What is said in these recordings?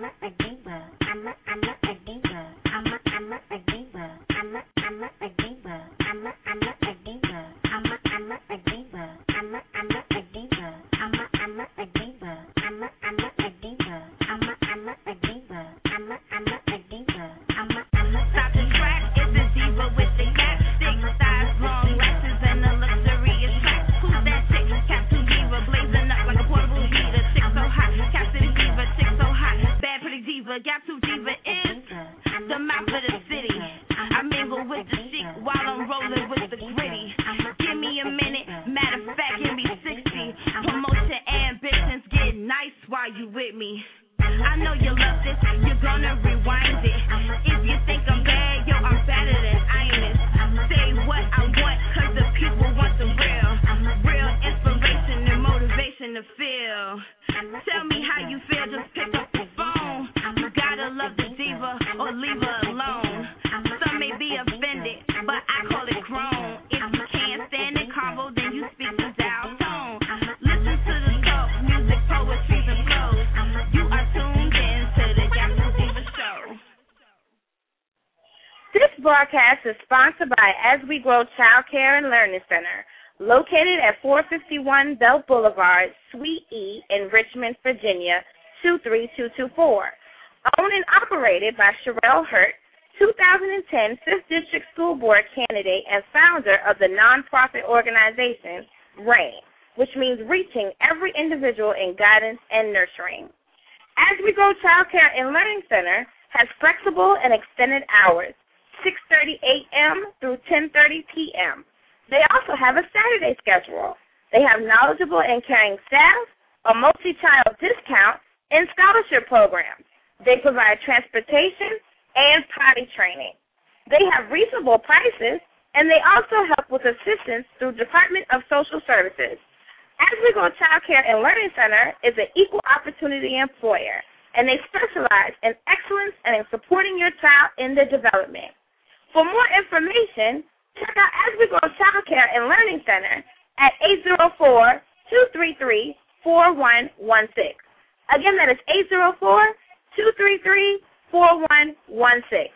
broadcast We Grow Child Care and Learning Center, located at 451 Belt Boulevard, Suite E in Richmond, Virginia, 23224. Owned and operated by Sherelle Hurt, 2010 5th District School Board candidate and founder of the nonprofit organization RAIN, which means reaching every individual in guidance and nurturing. As We Grow Child Care and Learning Center has flexible and extended hours 6:30 a.m. through 10:30 p.m. They also have a Saturday schedule. They have knowledgeable and caring staff, a multi-child discount, and scholarship programs. They provide transportation and potty training. They have reasonable prices, and they also help with assistance through Department of Social Services. As We Grow Child Care and Learning Center is an equal opportunity employer, and they specialize in excellence and in supporting your child in their development. For more information, check out As We Grow Child Care and Learning Center at 804-233-4116. Again, that is 804-233-4116.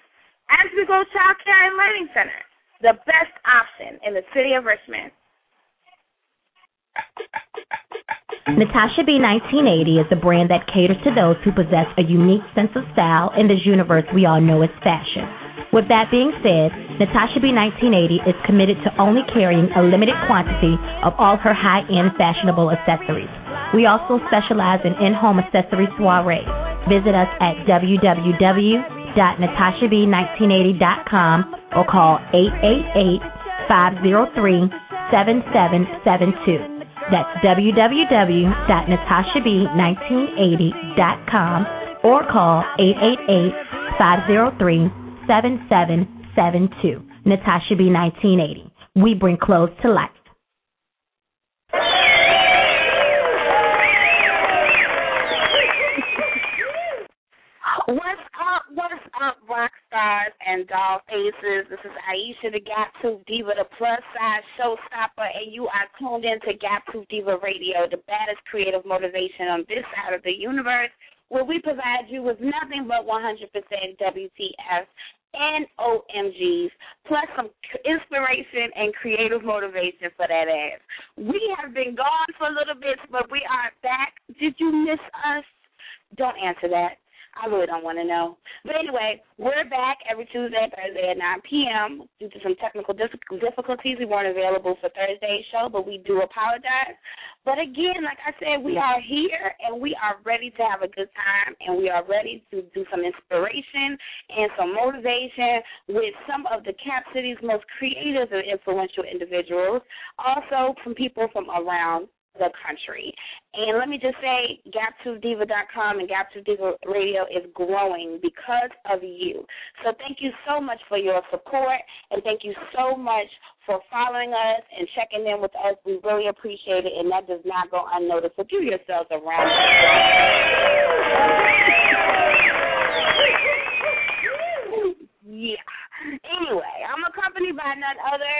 As We Grow Child Care and Learning Center, the best option in the city of Richmond. Natasha B 1980 is a brand that caters to those who possess a unique sense of style in this universe we all know as fashion. With that being said, Natasha B 1980 is committed to only carrying a limited quantity of all her high-end fashionable accessories. We also specialize in in-home accessory soirees. Visit us at www.natashaB1980.com or call 888-503-7772. That's www.natashaB1980.com or call 888 503 7772. Natasha B 1980. We bring clothes to life. What's up? What's up, rock stars and doll faces? This is Aisha, the Gap Tooth Diva, the plus size showstopper, and you are tuned in to Gap Tooth Diva Radio, the baddest creative motivation on this side of the universe where we provide you with nothing but 100% WTF and OMGs, plus some inspiration and creative motivation for that ass. We have been gone for a little bit, but we are back. Did you miss us? Don't answer that. I really don't want to know. But anyway, we're back every Tuesday Thursday at 9 p.m. Due to some technical difficulties, we weren't available for Thursday's show, but we do apologize. But again, like I said, we are here and we are ready to have a good time and we are ready to do some inspiration and some motivation with some of the Cap City's most creative and influential individuals, also from people from around the country. And let me just say, GapToothDiva.com and GapToothDiva Radio is growing because of you. So thank you so much for your support, and thank you so much for following us and checking in with us. We really appreciate it, and that does not go unnoticed. So give yourselves a round. Yeah. Anyway, I'm accompanied by none other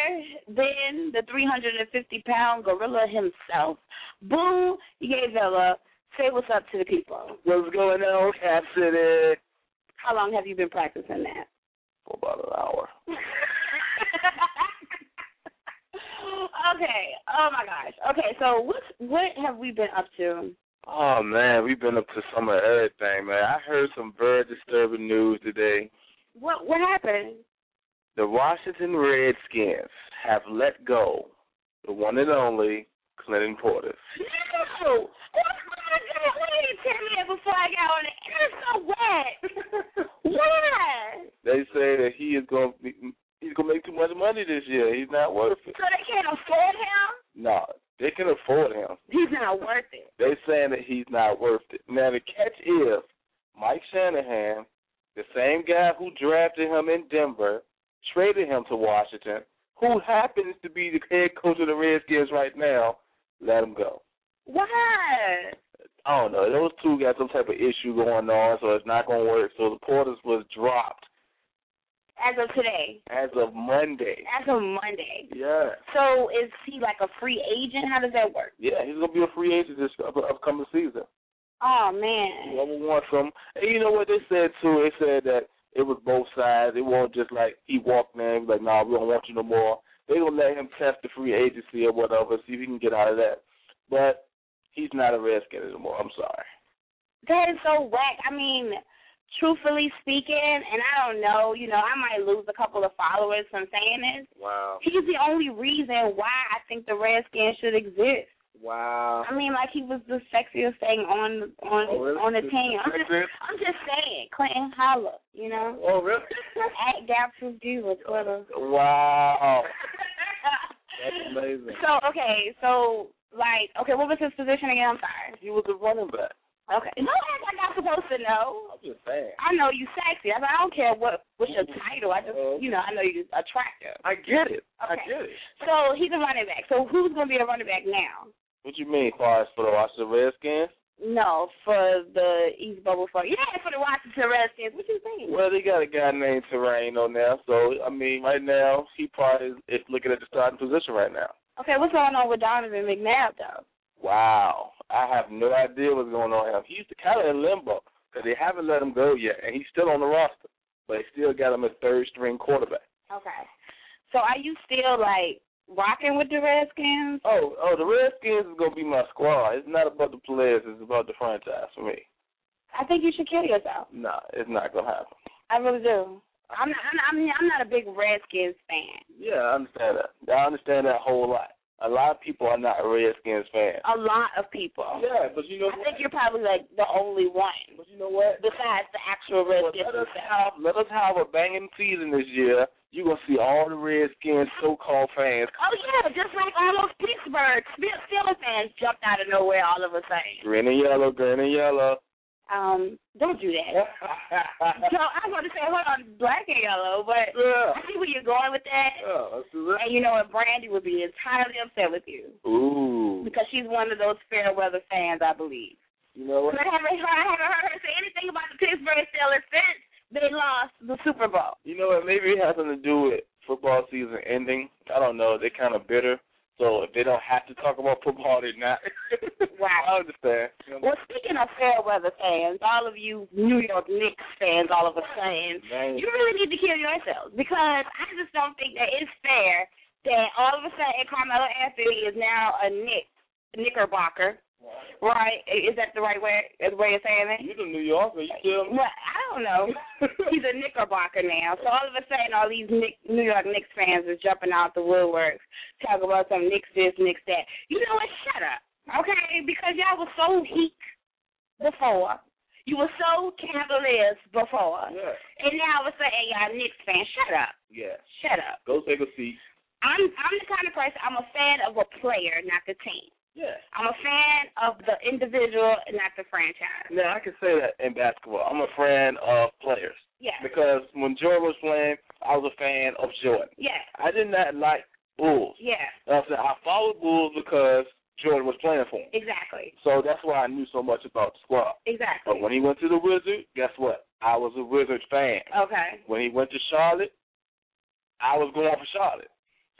than the 350 pound gorilla himself, Boo Yavella, Say what's up to the people. What's going on, Cap City? How long have you been practicing that? For about an hour. okay. Oh my gosh. Okay, so what what have we been up to? Oh man, we've been up to some of everything, man. I heard some very disturbing news today. What what happened? The Washington Redskins have let go the one and only Clinton Portis. No! Why didn't you tell me that before I got on it? It's so wet. Why? They say that he is going to be, he's going to make too much money this year. He's not worth it. So they can't afford him? No, they can afford him. He's not worth it. They're saying that he's not worth it. Now the catch is Mike Shanahan, the same guy who drafted him in Denver, traded him to Washington, who happens to be the head coach of the Redskins right now, let him go. Why? I don't know. Those two got some type of issue going on, so it's not going to work. So the Portis was dropped As of today. as of Monday. As of Monday. Yeah. So is he like a free agent? How does that work? Yeah, he's going to be a free agent this up- upcoming season. Oh man. Whoever wants him. And you know what they said too? They said that it was both sides. It wasn't just like he walked in and was like, nah, we don't want you no more. They gonna let him test the free agency or whatever, see if he can get out of that. But he's not a Redskin anymore. I'm sorry. That is so whack. I mean, truthfully speaking, and I don't know, you know, I might lose a couple of followers from saying this. Wow. He's the only reason why I think the Redskins should exist. Wow. I mean, like he was the sexiest thing on on Oh, really? on the team. I'm just I'm just saying, Clinton Holla, you know. Oh, really? At Gap Tooth Diva Twitter. Wow. That's amazing. so okay, so like okay, what was his position again? I'm sorry. He was a running back. Okay, no, I'm not supposed to know. I'm just saying. I know you sexy. I, I don't care what what's your mm-hmm. title. I just you know I know you attractive. I get it. I Okay. get it. So he's a running back. So who's gonna be a running back now? What you mean, far as for the Washington Redskins? No, for the East Bubble for yeah, for the Washington Redskins. What you think? Well, they got a guy named Torain on there, so I mean, right now he probably is, is looking at the starting position right now. Okay, what's going on with Donovan McNabb though? Wow, I have no idea what's going on with him. He's kind of in limbo because they haven't let him go yet, and he's still on the roster, but they still got him as third string quarterback. Okay, so are you still like rocking with the Redskins? Oh, oh, the Redskins is gonna be my squad. It's not about the players; it's about the franchise for me. I think you should kill yourself. Nah, it's not gonna happen. I really do. I'm not. I'm not, I mean, I'm not a big Redskins fan. Yeah, I understand that. I understand that whole lot. A lot of people are not Redskins fans. A lot of people. Yeah, but you know I think you're probably like the only one But you know what? besides the actual Well, Redskins. let us have let us have a banging season this year. You're gonna see all the Redskins so-called fans. Oh yeah, just like all those Pittsburgh Steelers fans jumped out of nowhere all of a sudden. Green and yellow, green and yellow. Um, don't do that. So I was going to say, hold on, black and yellow, but yeah. I see where you're going with that. Yeah, let's do that. And you know what? Brandy would be entirely upset with you Ooh. because she's one of those fair weather fans, I believe. You know what? I haven't, heard, I haven't heard her say anything about the Pittsburgh Steelers since they lost the Super Bowl. You know what? Maybe it has something to do with football season ending. I don't know. They're kind of bitter. So if they don't have to talk about football, they're not. Right. I understand. You know? Well, speaking of fair weather fans, all of you New York Knicks fans, all of us fans, Man. you really need to kill yourselves because I just don't think that it's fair that all of a sudden Carmelo Anthony is now a Knick, Knickerbocker, right? Is that the right way? The way of saying it? You're the New Yorker, you kill me. Well, I don't know. He's a Knickerbocker now. So all of a sudden, all these Nick, New York Knicks fans is jumping out the woodworks, talking about some Knicks this, Knicks that. You know what? Shut up, okay? Because y'all was so weak before. You were so cavaliers before. Yeah. And now all of a sudden, y'all Knicks fans, shut up. Yeah. Shut up. Go take a seat. I'm I'm the kind of person. I'm a fan of a player, not the team. Yeah. I'm a fan of the individual, and not the franchise. Now I can say that in basketball. I'm a fan of players Yeah. because when Jordan was playing, I was a fan of Jordan. Yeah. I did not like Bulls. Yeah. I said I followed Bulls because Jordan was playing for him. Exactly. So that's why I knew so much about the squad. Exactly. But when he went to the Wizards, guess what? I was a Wizards fan. Okay. When he went to Charlotte, I was going for Charlotte.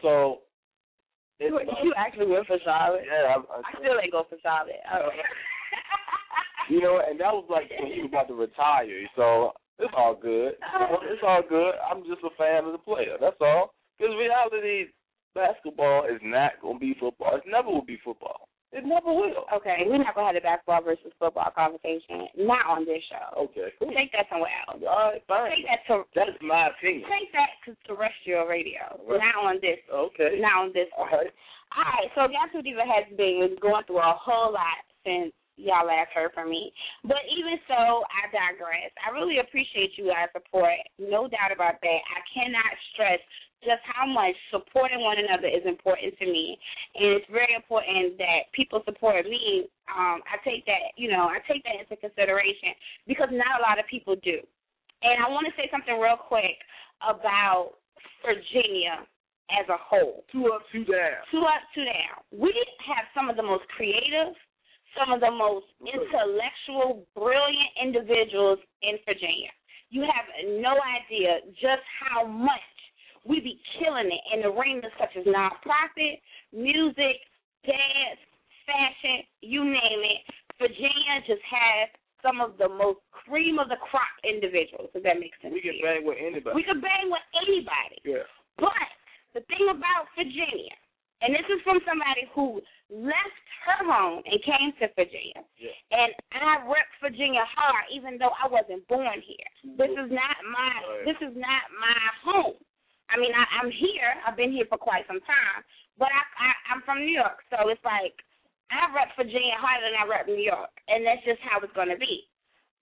So You, you actually went for Charlotte. yeah, I, I, I still ain't go for Charlotte. Okay. you know, and that was like when he was about to retire. So it's all good. It's all good. I'm just a fan of the player. That's all. Because reality, basketball is not going to be football. It never will be football. It never will. Okay, we're not gonna have a basketball versus football conversation. Not on this show. Okay, cool. Take that somewhere else. All right, fine. Take that to That's my opinion. take that to terrestrial radio. Right. Not on this. Okay. Not on this All one. right. All right, so Gospel Diva has been going through a whole lot since y'all last heard from me. But even so, I digress. I really appreciate you guys' support. No doubt about that. I cannot stress just how much supporting one another is important to me. And it's very important that people support me. Um, I take that, you know, I take that into consideration because not a lot of people do. And I want to say something real quick about Virginia as a whole Two up, two down. two up, two down. We have some of the most creative, some of the most intellectual, brilliant individuals in Virginia. You have no idea just how much we be killing it in arenas such as nonprofit, music, dance, fashion, you name it. Virginia just has some of the most cream of the crop individuals, if that makes sense. We can bang with anybody. We can bang with anybody. yeah. But the thing about Virginia, and this is from somebody who left her home and came to Virginia, Yeah. and I rep Virginia hard, even though I wasn't born here. This mm-hmm. is not my this is not my home. I mean, I, I'm here. I've been here for quite some time, but I, I I'm from New York, so it's like I rep Virginia harder than I rep New York, and that's just how it's gonna be.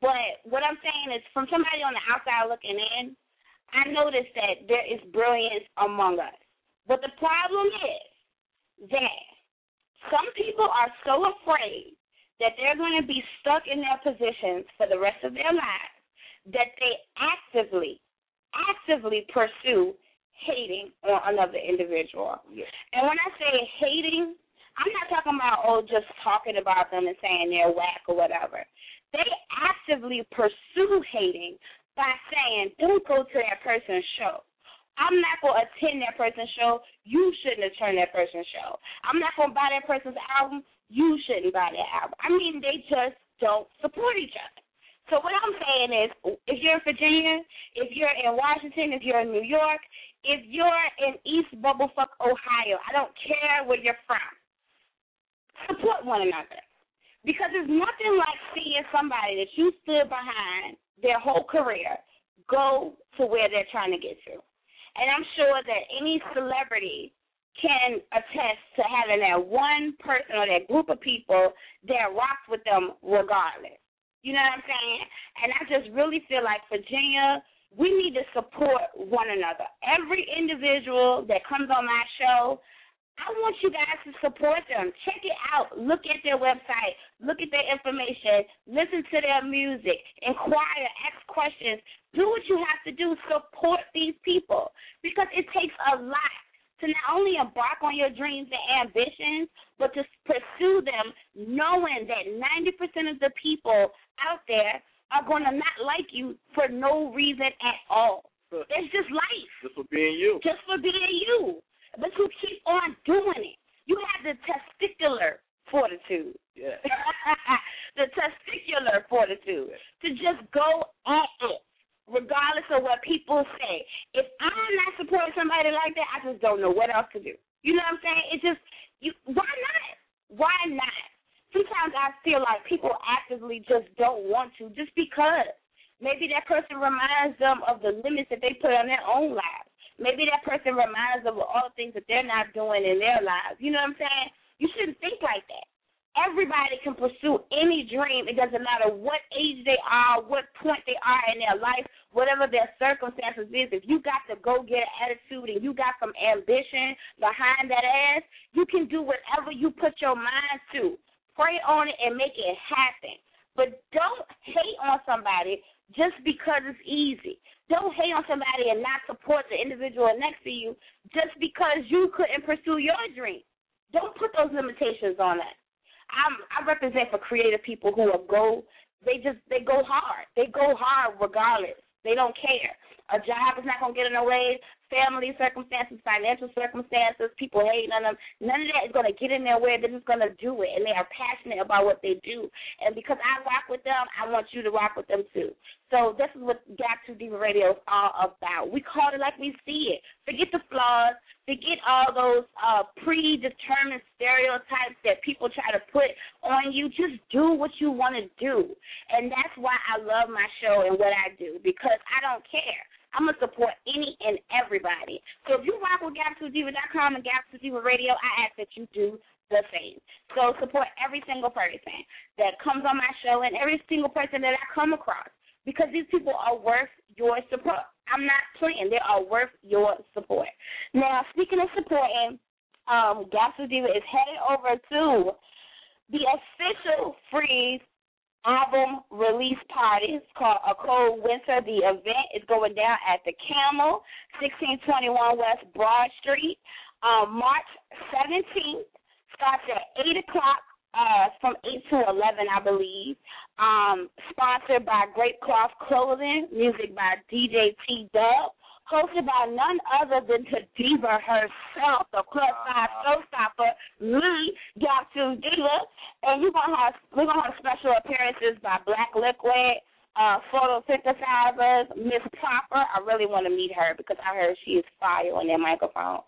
But what I'm saying is, from somebody on the outside looking in, I noticed that there is brilliance among us. But the problem is that some people are so afraid that they're going to be stuck in their positions for the rest of their lives that they actively, actively pursue hating on another individual. Yeah. And when I say hating, I'm not talking about oh just talking about them and saying they're whack or whatever. They actively pursue hating by saying, Don't go to that person's show. I'm not gonna attend that person's show. You shouldn't attend that person's show. I'm not gonna buy that person's album. You shouldn't buy that album. I mean, they just don't support each other. So what I'm saying is, if you're in Virginia, if you're in Washington, if you're in New York, if you're in East Bubblefuck, Ohio, I don't care where you're from. Support one another. Because there's nothing like seeing somebody that you stood behind their whole career go to where they're trying to get to. And I'm sure that any celebrity can attest to having that one person or that group of people that rocks with them regardless. You know what I'm saying? And I just really feel like Virginia, we need to support one another. Every individual that comes on my show, I want you guys to support them. Check it out. Look at their website. Look at their information. Listen to their music. Inquire. Ask questions. Do what you have to do. Support these people because it takes a lot to not only embark on your dreams and ambitions, but to pursue them knowing that 90% of the people out there are going to not like you for no reason at all. It's just life Just for being you. just for being you. But you keep on doing it. You have the testicular fortitude. Yeah. the testicular fortitude to just go at it, regardless of what people say. If I'm not supporting somebody like that, I just don't know what else to do. You know what I'm saying? It's just you why not? Why not? Sometimes I feel like people actively just don't want to just because. Maybe that person reminds them of the limits that they put on their own lives. Maybe that person reminds them of all the things that they're not doing in their lives. You know what I'm saying? You shouldn't think like that. Everybody can pursue any dream. It doesn't matter what age they are, what point they are in their life, whatever their circumstances is. If you got the go get attitude and you got some ambition behind that ass, you can do whatever you put your mind to. Pray on it and make it happen. But don't hate on somebody just because it's easy. Don't hate on somebody and not support the individual next to you just because you couldn't pursue your dream. Don't put those limitations on us. I'm, I represent for creative people who are go. They just they go hard. They go hard regardless. They don't care. A job is not gonna get in the way. Family circumstances, financial circumstances, people hating on them. None of that is going to get in their way. They're just going to do it, and they are passionate about what they do. And because I rock with them, I want you to rock with them too. So this is what Gap Tooth Diva Radio is all about. We call it like we see it. Forget the flaws. Forget all those uh, predetermined stereotypes that people try to put on you. Just do what you want to do. And that's why I love my show and what I do because I don't care. I'm gonna support any and everybody. So if you rock with GapToothDiva.com and GapToothDiva Radio, I ask that you do the same. So support every single person that comes on my show and every single person that I come across because these people are worth your support. I'm not playing; they are worth your support. Now, speaking of supporting, um, Gap Diva is headed over to the official Freeze album release party. It's called A Cold Winter. The event is going down at the Camel, 1621 West Broad Street, um, March 17th. Starts at 8 o'clock uh, from 8 to 11, I believe. Um, sponsored by Great Cloth Clothing, music by DJ T Dub hosted by none other than the diva herself, the club size showstopper, me, 2 Diva. And you're gonna have we're gonna have special appearances by Black Liquid, uh, photosynthesizers, Miss Proper. I really want to meet her because I heard she is fire on that microphone.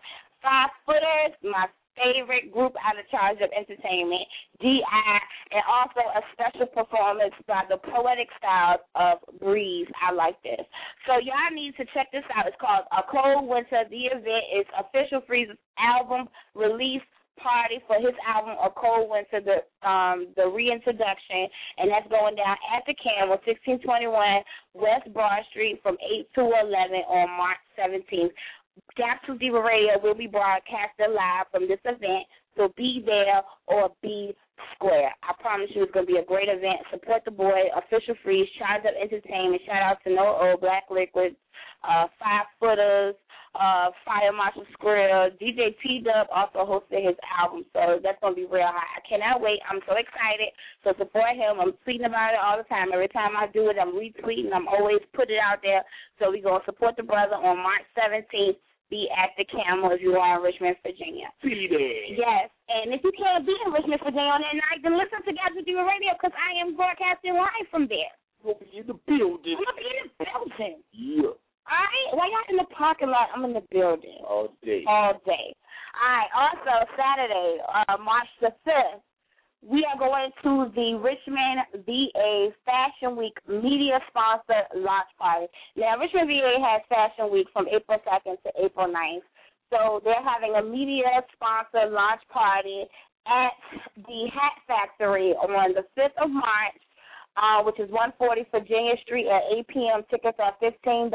Five footers, my favorite group out of charge of entertainment, DI, and also a special performance by the poetic styles of Breeze. I like this. So y'all need to check this out. It's called A Cold Winter. The event is official Freeze's album release party for his album A Cold Winter, the um the reintroduction, and that's going down at the Camel, 1621 West Broad Street from 8 to 11 on March 17th. 2 Diva Radio will be broadcasted live from this event, so be there or be square. I promise you it's going to be a great event. Support the boy, Official Freeze, Charge Up Entertainment. Shout out to No O, Black Liquid, uh, Five Footers, uh, Fire Marshal Square. DJ T Dub also hosted his album, so that's going to be real high. I cannot wait. I'm so excited. So support him. I'm tweeting about it all the time. Every time I do it, I'm retweeting. I'm always put it out there. So we're going to support the brother on March 17th. Be at the Camel if you are in Richmond, Virginia. Be there. Yes, and if you can't be in Richmond, Virginia on that night, then listen to 2 Diva Radio because I am broadcasting live from there. We'll be in the building. I'm to be in the building. Yeah. All right. While y'all in the parking lot, I'm in the building All day. all day. All right. Also, Saturday, uh, March the 5th, we are going to the Richmond VA Fashion Week media sponsor launch party. Now, Richmond VA has Fashion Week from April 2nd to April 9th. So they're having a media sponsor launch party at the Hat Factory on the 5th of March uh, which is 140 Virginia Street at 8 p.m. Tickets are $15.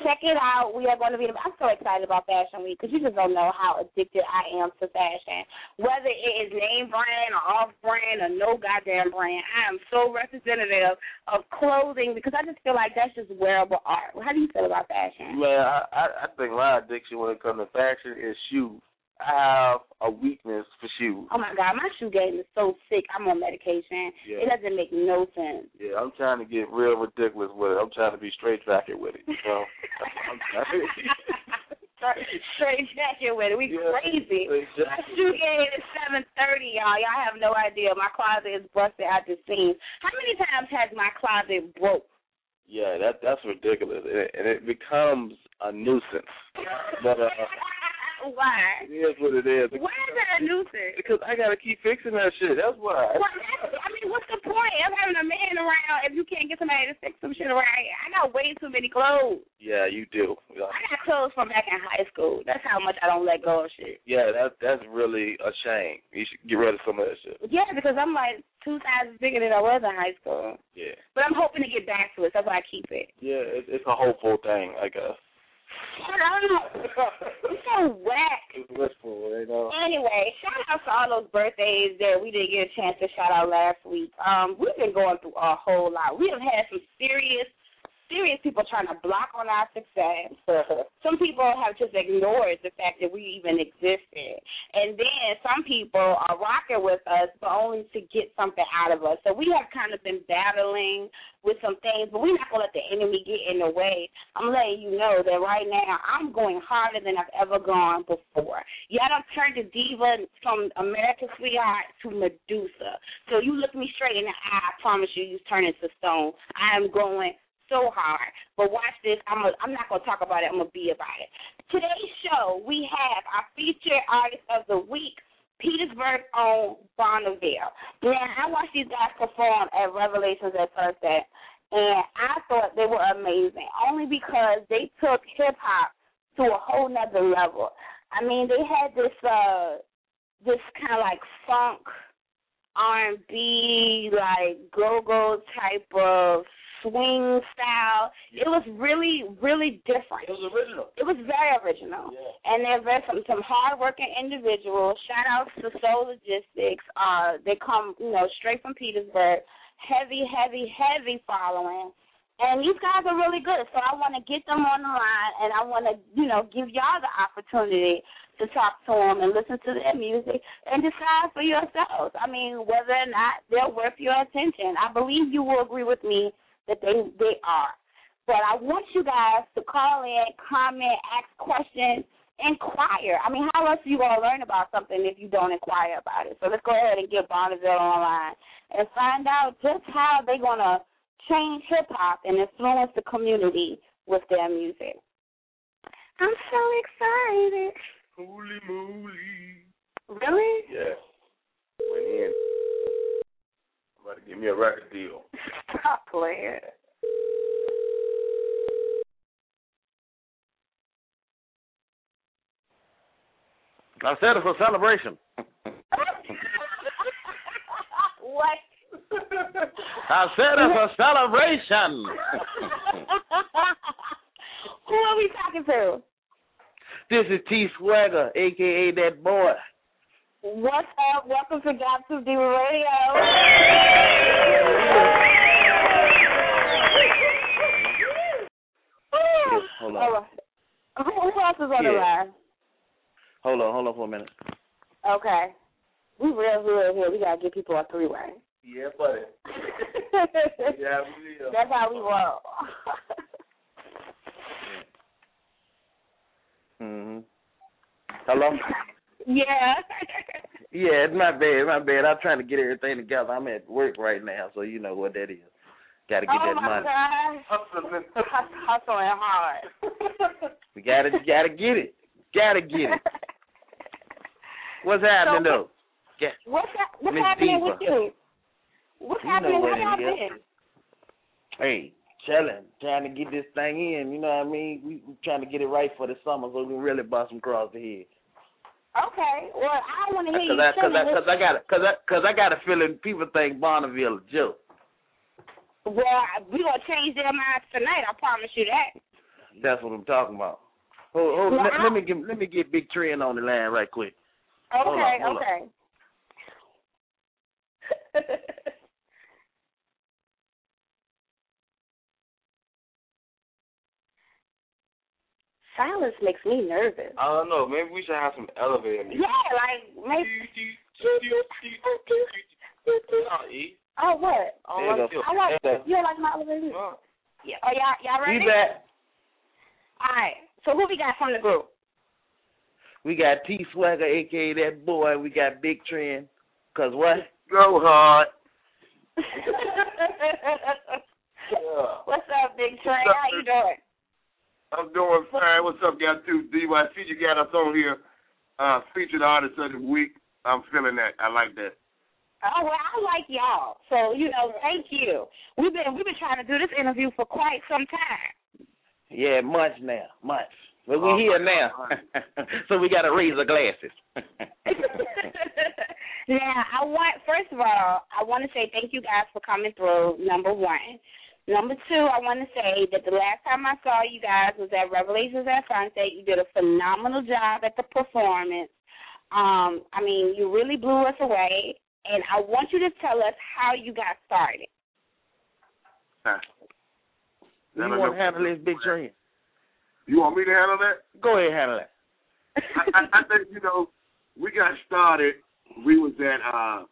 Check it out. We are going to be. I'm so excited about Fashion Week because you just don't know how addicted I am to fashion. Whether it is name brand or off brand or no goddamn brand, I am so representative of clothing because I just feel like that's just wearable art. How do you feel about fashion? Well, I, I I think my addiction when it comes to fashion is shoes. I have a weakness for shoes. Oh my god, my shoe game is so sick. I'm on medication. Yeah. It doesn't make no sense. Yeah, I'm trying to get real ridiculous with it. I'm trying to be straight jacket with it. You know? Straight jacket with it. We Yeah, crazy. My shoe game is seven thirty, y'all. Y'all have no idea. My closet is busted at the seams. How many times has my closet broke? Yeah, that that's ridiculous, and it, and it becomes a nuisance. But uh, Why? it is what it is. Why is it a nuisance? Because I gotta keep fixing that shit. That's why. Well, that's, I mean, what's the point of having a man around if you can't get somebody to fix some shit around? I got way too many clothes. Yeah, you do. I got clothes from back in high school. That's how much I don't let go of shit. Yeah, that that's really a shame. You should get rid of some of that shit. Yeah, because I'm like two sizes bigger than I was in high school. Yeah. But I'm hoping to get back to it. That's why I keep it. Yeah, it's, it's a hopeful thing, I guess. Shut up. I'm so whack. It's wistful, you know. Anyway, shout out to all those birthdays that we didn't get a chance to shout out last week. Um, we've been going through a whole lot. We have had some serious, serious people trying to block on our success. some people have just ignored the fact that we even existed. And then some people are rocking with us, but only to get something out of us. So we have kind of been battling with some things, but we're not going to let the enemy get in the way. I'm letting you know that right now I'm going harder than I've ever gone before. Y'all done turned the diva from American Sweetheart to Medusa. So you look me straight in the eye, I promise you, you turn into stone. I am going so hard. But watch this. I'm a, I'm not gonna talk about it. I'm gonna be about it. Today's show we have our featured artist of the week. Petersburg on BONAVIL. Man, I watched these guys perform at Revelations at Sunset, and I thought they were amazing. Only because they took hip hop to a whole nother level. I mean, they had this uh this kind of like funk R and B, like go go type of swing style. It was really, really different. It was original. It was very original. Yeah. And they're very some some hard working individuals. Shout out to Soul Logistics. Uh they come, you know, straight from Petersburg. Heavy, heavy, heavy following. And these guys are really good. So I want to get them on the line and I want to, you know, give y'all the opportunity to talk to them and listen to their music and decide for yourselves. I mean, whether or not they're worth your attention. I believe you will agree with me that they they are. But I want you guys to call in, comment, ask questions, inquire. I mean, how else are you going to learn about something if you don't inquire about it? So let's go ahead and get BONAVIL online and find out just how they're going to change hip hop and influence the community with their music. I'm so excited. Holy moly. Really? Yeah. Went in. Give me a record deal. Stop playing. I said it's a celebration. what? I said it's a celebration. Who are we talking to? This is T Swagger, aka that boy. What's up? Welcome to Gap Tooth Diva Radio. Hold on. Oh, Who, who else is on the line? Hold on, hold on for a minute. Okay. We real real here. We gotta get people a three way. Yeah, buddy. Yeah, we will. That's how we roll. Mhm. Hello. yeah. Yeah, it's my bad, my bad. I'm trying to get everything together. I'm at work right now, so you know what that is. Got to get oh that my money. gosh. Hustling. Hus- Hustling hard. We gotta, gotta get it. Gotta get it. What's happening So, though? Yeah. What's that, what's Miss happening Diva. with you? What's You happening? What what it y'all is. been? Hey, chilling, trying to get this thing in. You know what I mean? We, we trying to get it right for the summer, so we can really bust them across the head. Okay. Well, I don't want to hear Cause you I, cause I, cause I got, cause I, cause I got a feeling people think BONAVIL a joke. Well, we gonna change their minds tonight. I promise you that. That's what I'm talking about. Hold, hold, Well, let, I- let me get, let me get Bigg Trinn on the line right quick. Okay. Hold on, hold okay. Silence makes me nervous. I don't know. Maybe we should have some elevator music. Yeah, like maybe. Oh, what? Oh. I There you like go. you. I like. You go. You don't like my elevator music? Oh. Yeah. Oh, y'all, y'all ready? We back. All right. So who we got from the group? We got T-Swagga, aka that boy. We got Bigg Trinn. Cause what? Go hard. What's up, Big Trey? How you doing? I'm doing fine. What's up, guys? Two DYC, you got us on here. Uh, featured artist of the week. I'm feeling that. I like that. Oh well, I like y'all. So you know, thank you. We've been we've been trying to do this interview for quite some time. Yeah, months now, months. But we Oh, here my now, so we got to raise our glasses. now, I want first of all, I want to say thank you guys for coming through. Number one. Number two, I want to say that the last time I saw you guys was at Revelations at Sunset. You did a phenomenal job at the performance. Um, I mean, you really blew us away, and I want you to tell us how you got started. you want to handle this Bigg Trinn? You want me to handle that? Go ahead, handle that. I, I, I think you know we got started. We was at uh,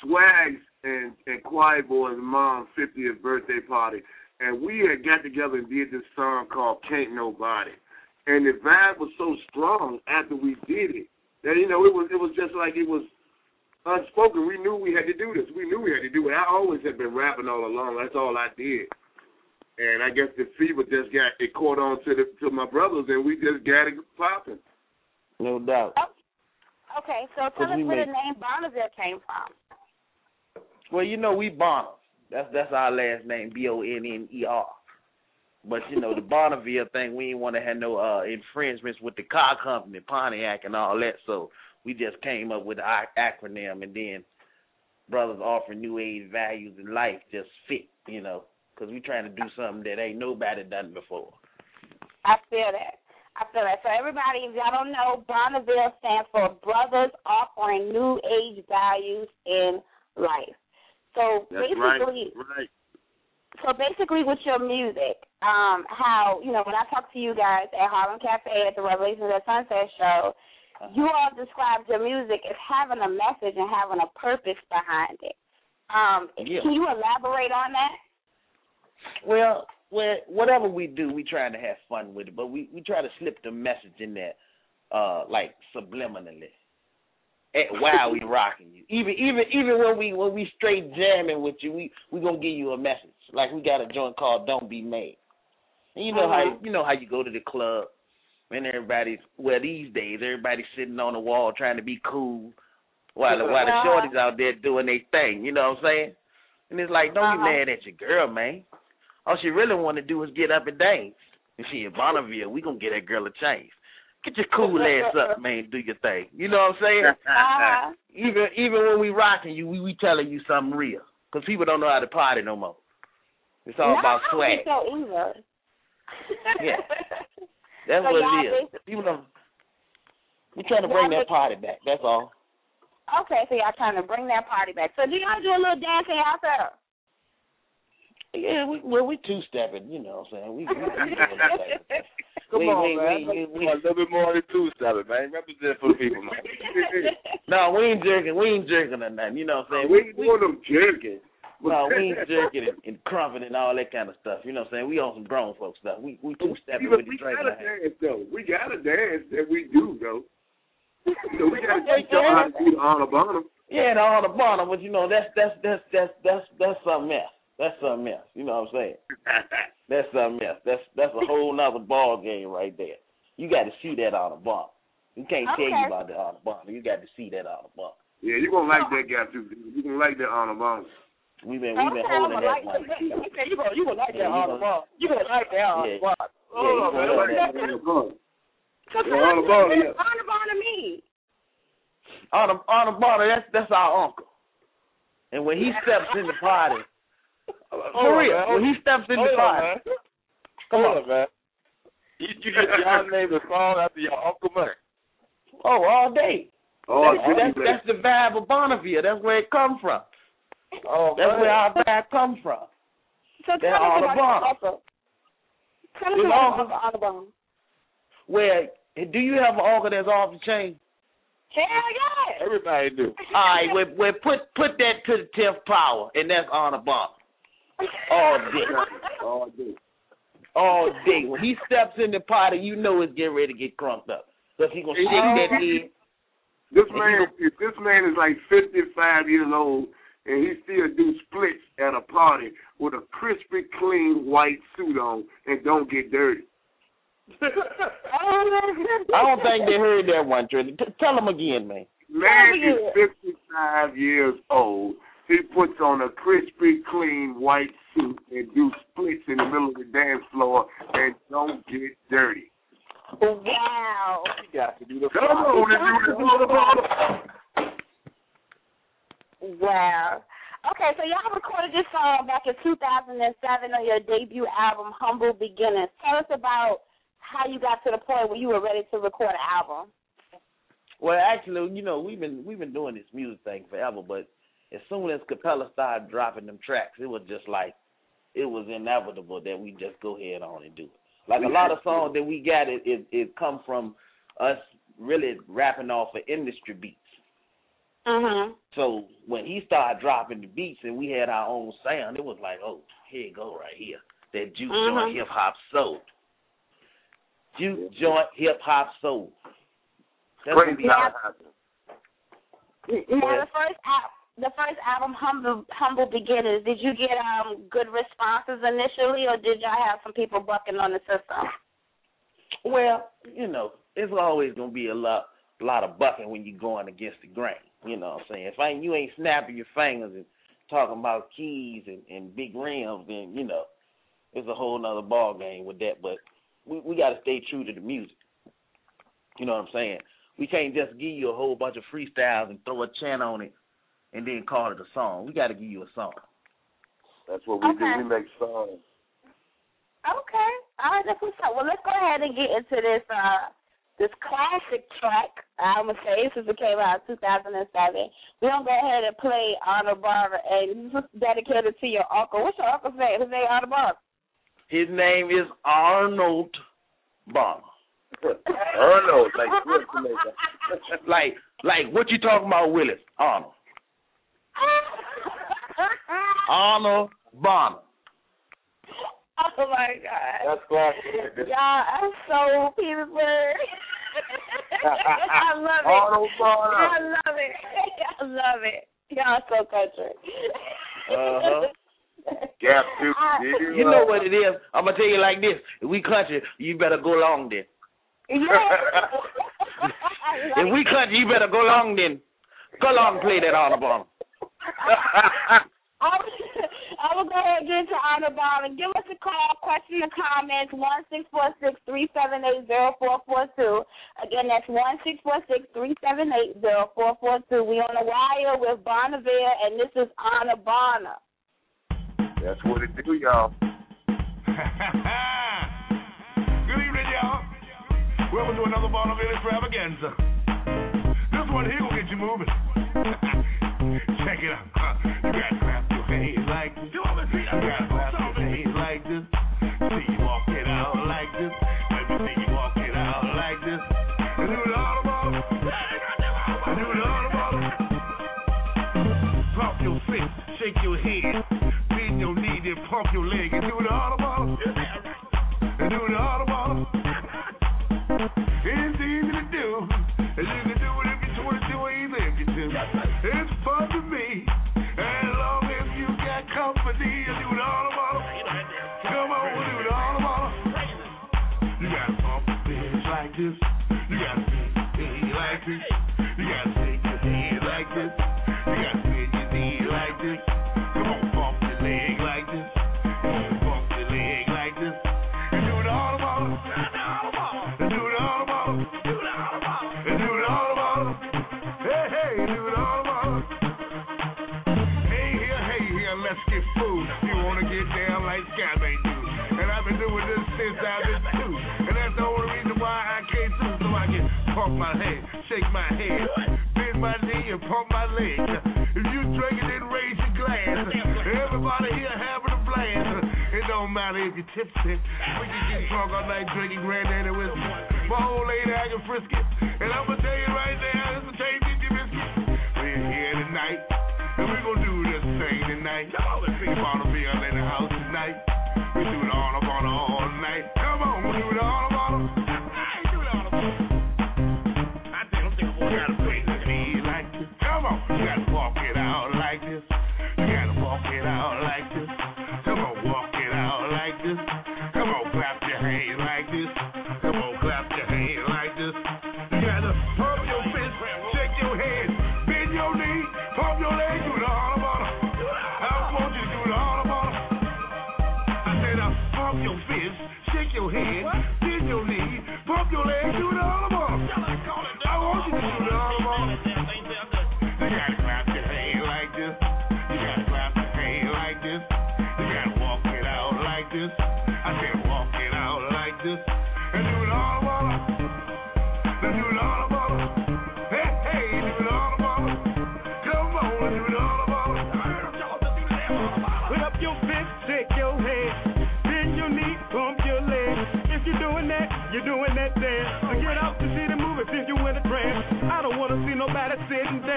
Swags and and Quiet Boy's mom's 50th birthday party, and we had got together and did this song called "Can't Nobody," and the vibe was so strong after we did it that you know it was it was just like it was unspoken. We knew we had to do this. We knew we had to do it. I always had been rapping all along. That's all I did. And I guess the fever just got it caught on to the to my brothers, and we just got it popping. No doubt. Oh, okay, so tell us where make- the name BONAVIL came from. Well, you know we Bonner. That's that's our last name, B O N N E R. But you know the Bonneville thing, we didn't want to have no uh infringements with the car company, Pontiac, and all that. So we just came up with the acronym, and then brothers offering new age values in life just fit, you know, because we trying to do something that ain't nobody done before. I feel that. I feel that. So everybody, if y'all don't know, BONAVIL stands for Brothers Offering New Age Values in Life. So That's basically, Right. so basically with your music, um, how you know when I talk to you guys at Harlem Cafe at the Revelations at Sunset show, you all described your music as having a message and having a purpose behind it. Um, Yeah. Can you elaborate on that? Well, well, whatever we do, we try to have fun with it, but we we try to slip the message in there, uh, like subliminally. At, while we rocking you, even even even when we when we straight jamming with you, we we gonna give you a message. Like we got a joint called "Don't Be Mad." And you know Uh-huh. how you know how you go to the club, and everybody's well these days everybody's sitting on the wall trying to be cool, while the while the Uh-huh. shorties out there doing their thing. You know what I'm saying? And it's like, don't Uh-huh. be mad at your girl, man. All she really want to do is get up and dance. And she in BONAVIL, we gonna get that girl a chance. Get your cool ass up, man. Do your thing. You know what I'm saying? Uh-huh. even even when we rocking you, we we telling you something real. Cause people don't know how to party no more. It's all no, about I don't swag. think so either. Yeah. That's So what it is. People don't. We trying to bring that party back. That's all. Okay, so y'all trying to bring that party back. So do y'all do a little dancing yourself? Yeah, we well we two stepping. You know what I'm saying? We we, we doing that thing. Come we, on, we, man. We, we, a little bit more than two stepping, man. Represent for the people, man. no, we ain't jerking. We ain't jerking or nothing. You know what I'm saying? we ain't doing them jerking. No, we ain't jerking and, and crumping and all that kind of stuff. You know what I'm saying? We on some grown folks stuff. We we two stepping with we the drink. gotta in our dance though. We gotta dance that we do though. So we gotta teach y'all how to do the Arnah Bonah. Yeah, the on the bottom, but you know that's that's that's that's that's that's something else. That's something else. You know what I'm saying? That's something else. That's that's a whole nother ball game right there. You got to see that on the bottom. You can't tell you about the on the bottom. You got to see that on the bottom. Yeah, you gonna like that guy too. You gonna like that Arnah Bonah. We've been we've been Okay, holding I'ma that like one. it. You say you gonna you gonna like Yeah, that you on the gonna- ball. You gonna like that on Yeah. the ball. Yeah, you Oh, gonna man, like what that. that- Honor So Yeah, tell on us the ball, what yeah. does Arnah Bonah mean? On the on the bottom, that's that's our uncle. And when he steps in the party, Hold Uh, for real, man. when he steps in the Hold on, party, come Hold on. on, man. You, you just y'all named the song after your uncle, man. Oh, all day. Oh, that's, that's that's the vibe of BONAVIL. That's where it come from. Oh, That's man. where our vibe come from. So They're tell us on the about bottom. your uncle. Tell us about uncle- Uncle Arnah Bonah. Where do you have an uncle that's off the chain? Hell yeah. Everybody do. All right, well, well put put that to the tenth power, and that's on the bottom all day, all day. all day. When he steps in the party, you know it's getting ready to get crunked up, cause he gonna shake that head. This man, if this man is like 55 years old and he still do splits at a party with a crispy, clean white suit on and don't get dirty. I don't think they heard that one, Trinidy. T- tell them again, man. Man is 55 years old. He puts on a crispy, clean white suit and do splits in the middle of the dance floor and don't get dirty. Wow. You got to do the Come on and do this motherfucker. Wow. Okay, so y'all recorded this song back in 2007 on your debut album, Humble Beginningz. Tell us about how you got to the point where you were ready to record an album. Well, actually, you know, we've been we've been doing this music thing forever, but as soon as Kapella started dropping them tracks, it was just like it was inevitable that we just go ahead on and do it. Like a lot of songs that we got, it it, it come from us really rapping off of industry beats. Mhm. So when he started dropping the beats and we had our own sound, it was like, oh, here you go right here. That juke Mhm. joint hip hop soul. Juke joint hip hop soul. That's what Great we time. Now the first al- the first album, Humble Humble Beginners, did you get um good responses initially, or did y'all have some people bucking on the system? Well, you know, it's always gonna be a lot a lot of bucking when you're going against the grain. You know what I'm saying? If I you ain't snapping your fingers and talking about keys and, and big rims, then you know, it's a whole nother ball game with that. But we we gotta stay true to the music. You know what I'm saying? We can't just give you a whole bunch of freestyles and throw a chant on it and then call it a song. We gotta give you a song. That's what we Okay. do. We make songs. Okay, all right, that's what's up. Well, let's go ahead and get into this uh this classic track. I'm gonna say since it came out in 2007. We're gonna go ahead and play Arnah Bonah, and this is dedicated to your uncle. What's your uncle's name? His name Honor Barber. His name is Arnold Bonner. Arnold, like like like what you talking about, Willis? Arnold. Arnold Bonner. oh my God. That's classic. Y'all, I'm so Petersburg. I love it. Arnold Bonner. I love it. I love it. Y'all so country. Uh-huh. Gap too. You, You know what it is. I'm gonna tell you like this. If we country, you better go long then. Yeah. If we country, you better go long then. Go long and play that Arnold Bonner. I'm, I'm gonna go ahead and get into Arnah Bonah and give us a call, question, or comments, one six four six three seven eight zero four four two. Again, that's one six four six three seven eight zero four four two. We on the wire with BONAVIL, and this is Arnah Bonah. That's what it do, y'all. Good evening, y'all. Welcome to do another BONAVIL extravaganza. This one here will get you moving. Check it out. Uh, you gotta clap your hands like this. You gotta clap your hands like this. See you walk it out like this. Let me see you walk it out like this. And do it all about it. And do it all about it. Pump your fist, shake your head, bend your knee, then pump your leg, and do it all my head, shake my head, bend my knee and pump my leg. If you drinking, then raise your glass. Everybody here having a blast. It don't matter if you're tipsy. We can get drunk all night drinking granddaddy whiskey. My old lady acting frisky. And I'm gonna tell you right now,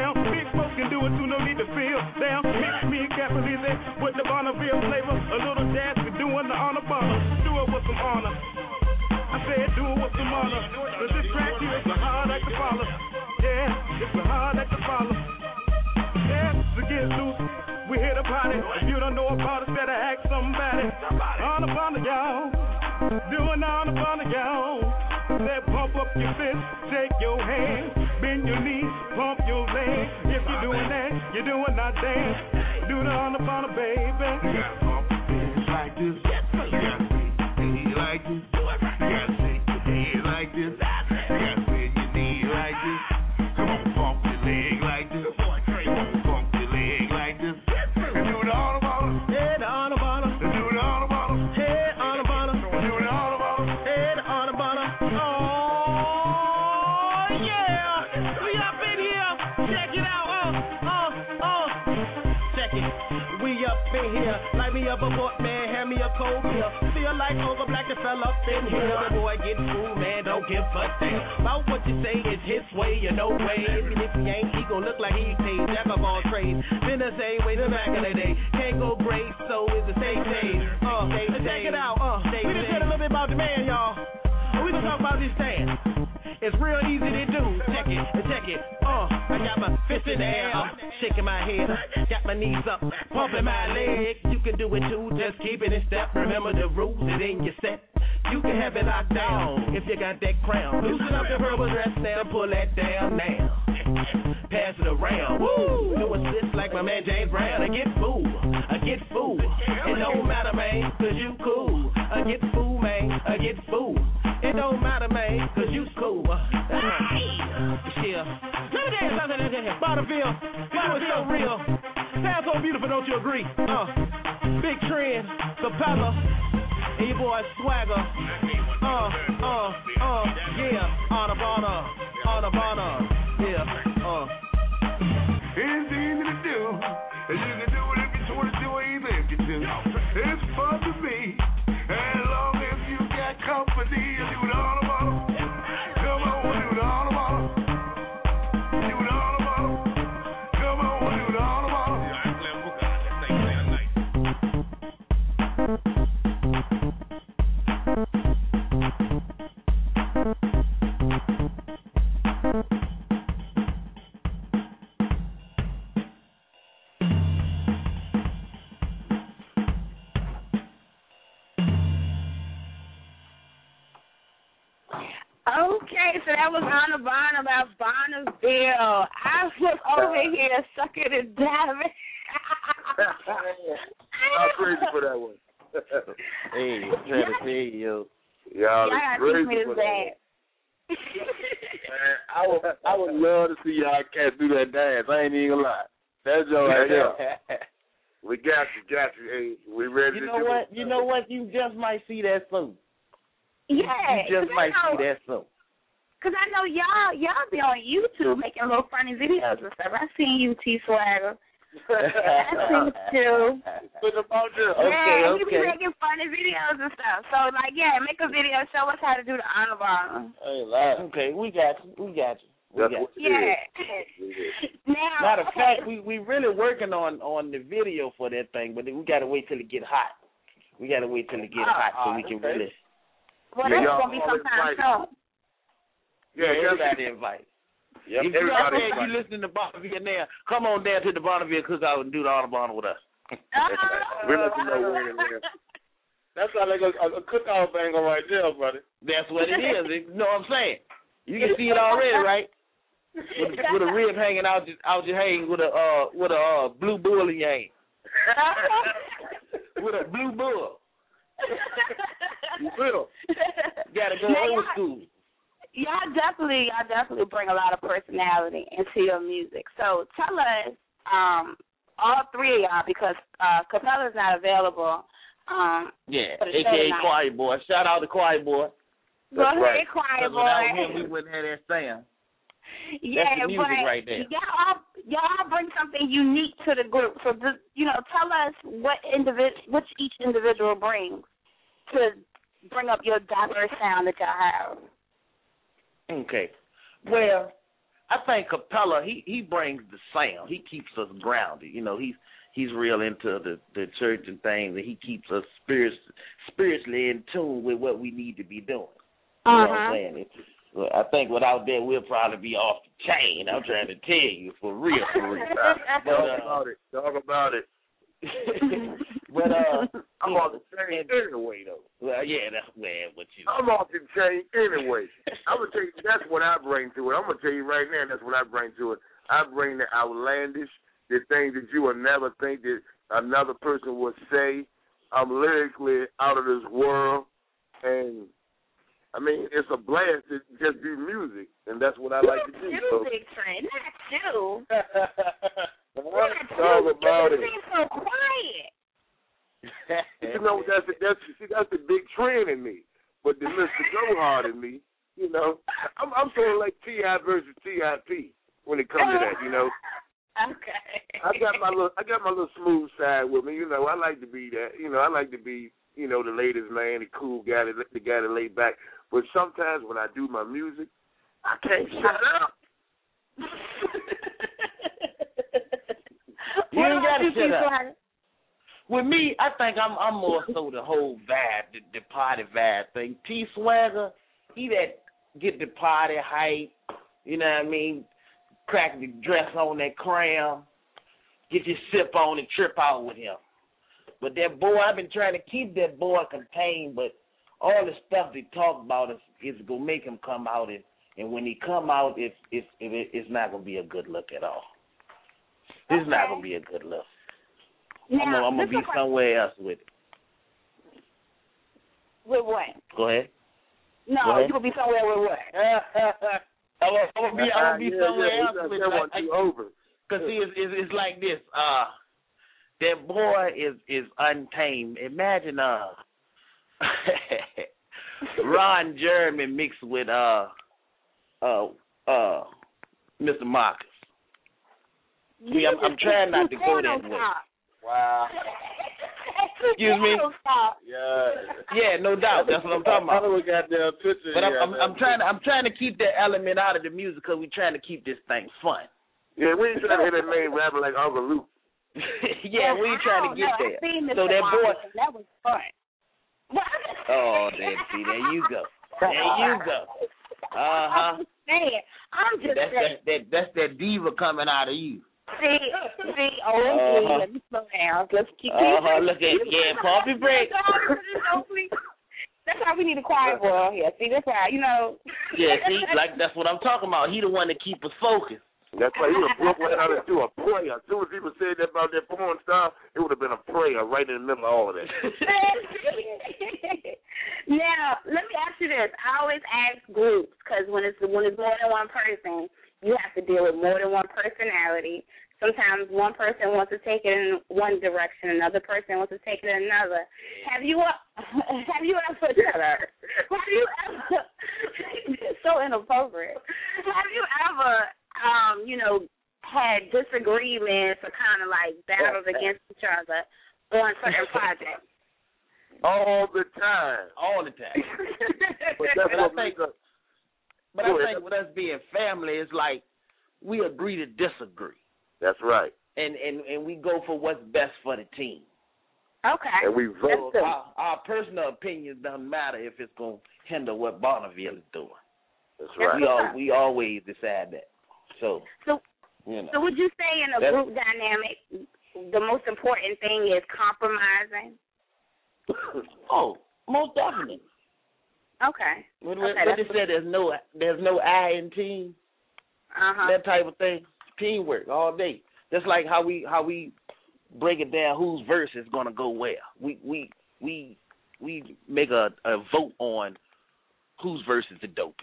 down. Big folks can do it too, no need to feel down. Mix me and Capalize with the BONAVIL flavor. A little jazz, we doing the Arnah Bonah. Do it with some honor. I said do it with some honor. Cause this track is a hard act to follow. Yeah, it's a hard act to follow. Yeah, so get loose. We hit a party. If you don't know about it, better ask somebody. Bonnet, y'all. Doing on the bonnet, y'all. Up your fist, shake your hand, bend your knees, pump your leg. If you're doing that, you're doing that dance. Do the on the baby. You gotta pump your like this. Hand me a cold beer. Feel like Over Black and fell up in here. The boy get man. Don't give a damn. About what you say is his way, you know way. Even if he ain't, he gon' look like he paid. Jack of all trades. Been the same way the back in the day. Can't go great, so is the same day. Uh, check it out. Uh, we just heard a little bit about the man, y'all. We gonna talk about this dance. It's real easy to do. Check it, check it. Uh, I got my fist in the air, shaking my head, got my knees up, pumping my legs. You can do it too, just keep it in step. Remember the rules, it ain't your set. You can have it locked down if you got that crown. Loosen up your purple dress now, pull that down now. Pass it around, woo! Do a twist like my man James Brown. I get fool, I get fool. It don't matter, man, cause you cool. I get fool, man, I get fool. It don't matter, man, cause you cool. Uh, uh, yeah. BONAVIL. You was so real. Sounds so beautiful, don't you agree? Uh, Bigg Trinn, Kapella, and your boy Swagga. Uh, uh, uh, yeah, on the bonner, on the bonner, yeah, uh. It's easy to do. And you can do it if you want to do if you do. It's fun sucking and diving. I'm crazy for that one. Hey, I'm trying to tell you. Y'all Y'all is gotta teach me crazy for that one. Man, I would I would love to see y'all cats do that dance. I ain't even gonna lie. That's your right there. We got you, got you. Hey, we ready You to know do what? it. You know what? You just might see that soon. Yeah, You just 'cause I might know, see that soon. Cause I know y'all y'all be on YouTube making little funny videos and stuff. I seen you T-Swagga. I seen you. Put about you. yeah, Okay, you be making funny videos and stuff. So like, yeah, make a video, show us how to do the honor bar. I ain't. Okay, we got you. We got you. We got you. Yeah. now, Matter of okay, fact, we we really working on on the video for that thing, but we got to wait till it get hot. We got to wait till it get Oh, hot so we oh, can okay. really. well, Yeah, that's gonna be all sometime invited. soon. Yeah, everybody just- invite. Yep, if you everybody out there, invite. you listening to BONAVIL now, come on down to the BONAVIL cookout and do the Arnah Bonah with us. We're let you know when and where. That's how like a, a cookout thing right there, buddy. That's what it is. You know what I'm saying? You can see it already, right? With, with a rib hanging out your, out your hang with a uh with a uh, blue bull in your hand. With a blue bull. You feel? Gotta go Now, old school. Y'all definitely, y'all definitely bring a lot of personality into your music. So tell us, um, all three of y'all, because uh, Kapella's not available. Um, Yeah, aka. Choir Boi. Shout out to Choir Boi. go That's ahead, right. Choir Boi. without him, we wouldn't have that sound. yeah, the music but right there. y'all, y'all bring something unique to the group. So just, you know, tell us what individ, which each individual brings to bring up your diverse sound that y'all have. Okay. Well, I think Kapella he he brings the sound. He keeps us grounded. You know, he's he's real into the the church and things, and he keeps us spirit, spiritually in tune with what we need to be doing. You uh-huh. know what I'm uh-huh. saying? It's, I think without that we'll probably be off the chain. I'm trying to tell you for real, for real. but, uh, Talk about it. Talk about it. but uh, I'm off the chain anyway, though. Well, yeah, that's man. But you. I'm off the chain anyway. I'm gonna tell you that's what I bring to it. I'm gonna tell you right now that's what I bring to it. I bring the outlandish, the things that you would never think that another person would say. I'm lyrically out of this world, and I mean it's a blast to just do music, and that's what I like to do. You, so. Bigg Trinn, not you. Talk about it. Seem so quiet. you know that's the, that's see that's the Bigg Trinn in me, but the Mr. Go Hard in me, you know, I'm I'm sort of like T.I. versus Tip when it comes to that, you know. Okay. I got my little I got my little smooth side with me, you know. I like to be that, you know. I like to be, you know, the latest man, the cool guy, the, the guy that lay back. But sometimes when I do my music, I can't shut up. You ain't gotta shut up. With me, I think I'm I'm more so the whole vibe, the, the party vibe thing. T Swagger, he that get the party hype, you know what I mean? Crack the dress on that cram, get your sip on and trip out with him. But that boy, I've been trying to keep that boy contained, but all the stuff they talk about is is gonna make him come out and and when he come out, it's it's it's not gonna be a good look at all. This is not gonna be a good look. Now, I'm gonna, I'm gonna be somewhere else with it. With what? Go ahead. No, Go ahead. you gonna be somewhere with what? I'm gonna, I'm be I'm gonna be yeah, somewhere yeah, else with that like, one too over. Cause see, it's, it's it's like this. Uh, that boy is is untamed. Imagine uh, Ron Jeremy mixed with uh uh uh Mr. Marcus. See, I'm, I'm trying not to go that way. Wow. Excuse me. Yeah. Yeah, no doubt. That's what I'm talking about. I goddamn picture. But I'm, I'm, I'm trying to I'm trying to keep that element out of the music because we're trying to keep this thing fun. Yeah, we ain't trying to hear that man rapping like Uncle Luke. yeah, we ain't trying to get there. So that boy, that was fun. oh, there, see, there you go. There you go. Uh huh. Man, I'm just that's that, that that's that diva coming out of you. See, see, oh, uh-huh. let me slow down. Let's keep. Uh-huh, look at yeah, pump your brakes. That's why we need a choir boy here. See, that's why you know. yeah, see, like that's what I'm talking about. He the one that keep us focused. That's why he would have broke right out into a prayer. As soon as people said that about that porn star, it would have been a prayer right in the middle of all of that. now, let me ask you this. I always ask groups because when it's when it's more than one person, you have to deal with more than one personality. Sometimes one person wants to take it in one direction, another person wants to take it in another. Have you ever, have you ever have you ever so inappropriate? Have you ever um, you know, had disagreements or kind of like battles against each other on certain projects? All the time. All the time. but that's but what I think, a, but I think with us being family, it's like we agree to disagree. That's right. And and and we go for what's best for the team. Okay. And we vote. Our, our personal opinions doesn't matter if it's going to hinder what BONAVIL is doing. That's right. We all we always decide that. So, so, you know, so would you say in a group dynamic, the most important thing is compromising? oh, most definitely. Okay. What, okay, what they said, there's no there's no I in team. Uh-huh. That type of thing, teamwork all day. Just like how we how we break it down, whose verse is gonna go where. We we we we make a, a vote on whose verse is the dopest.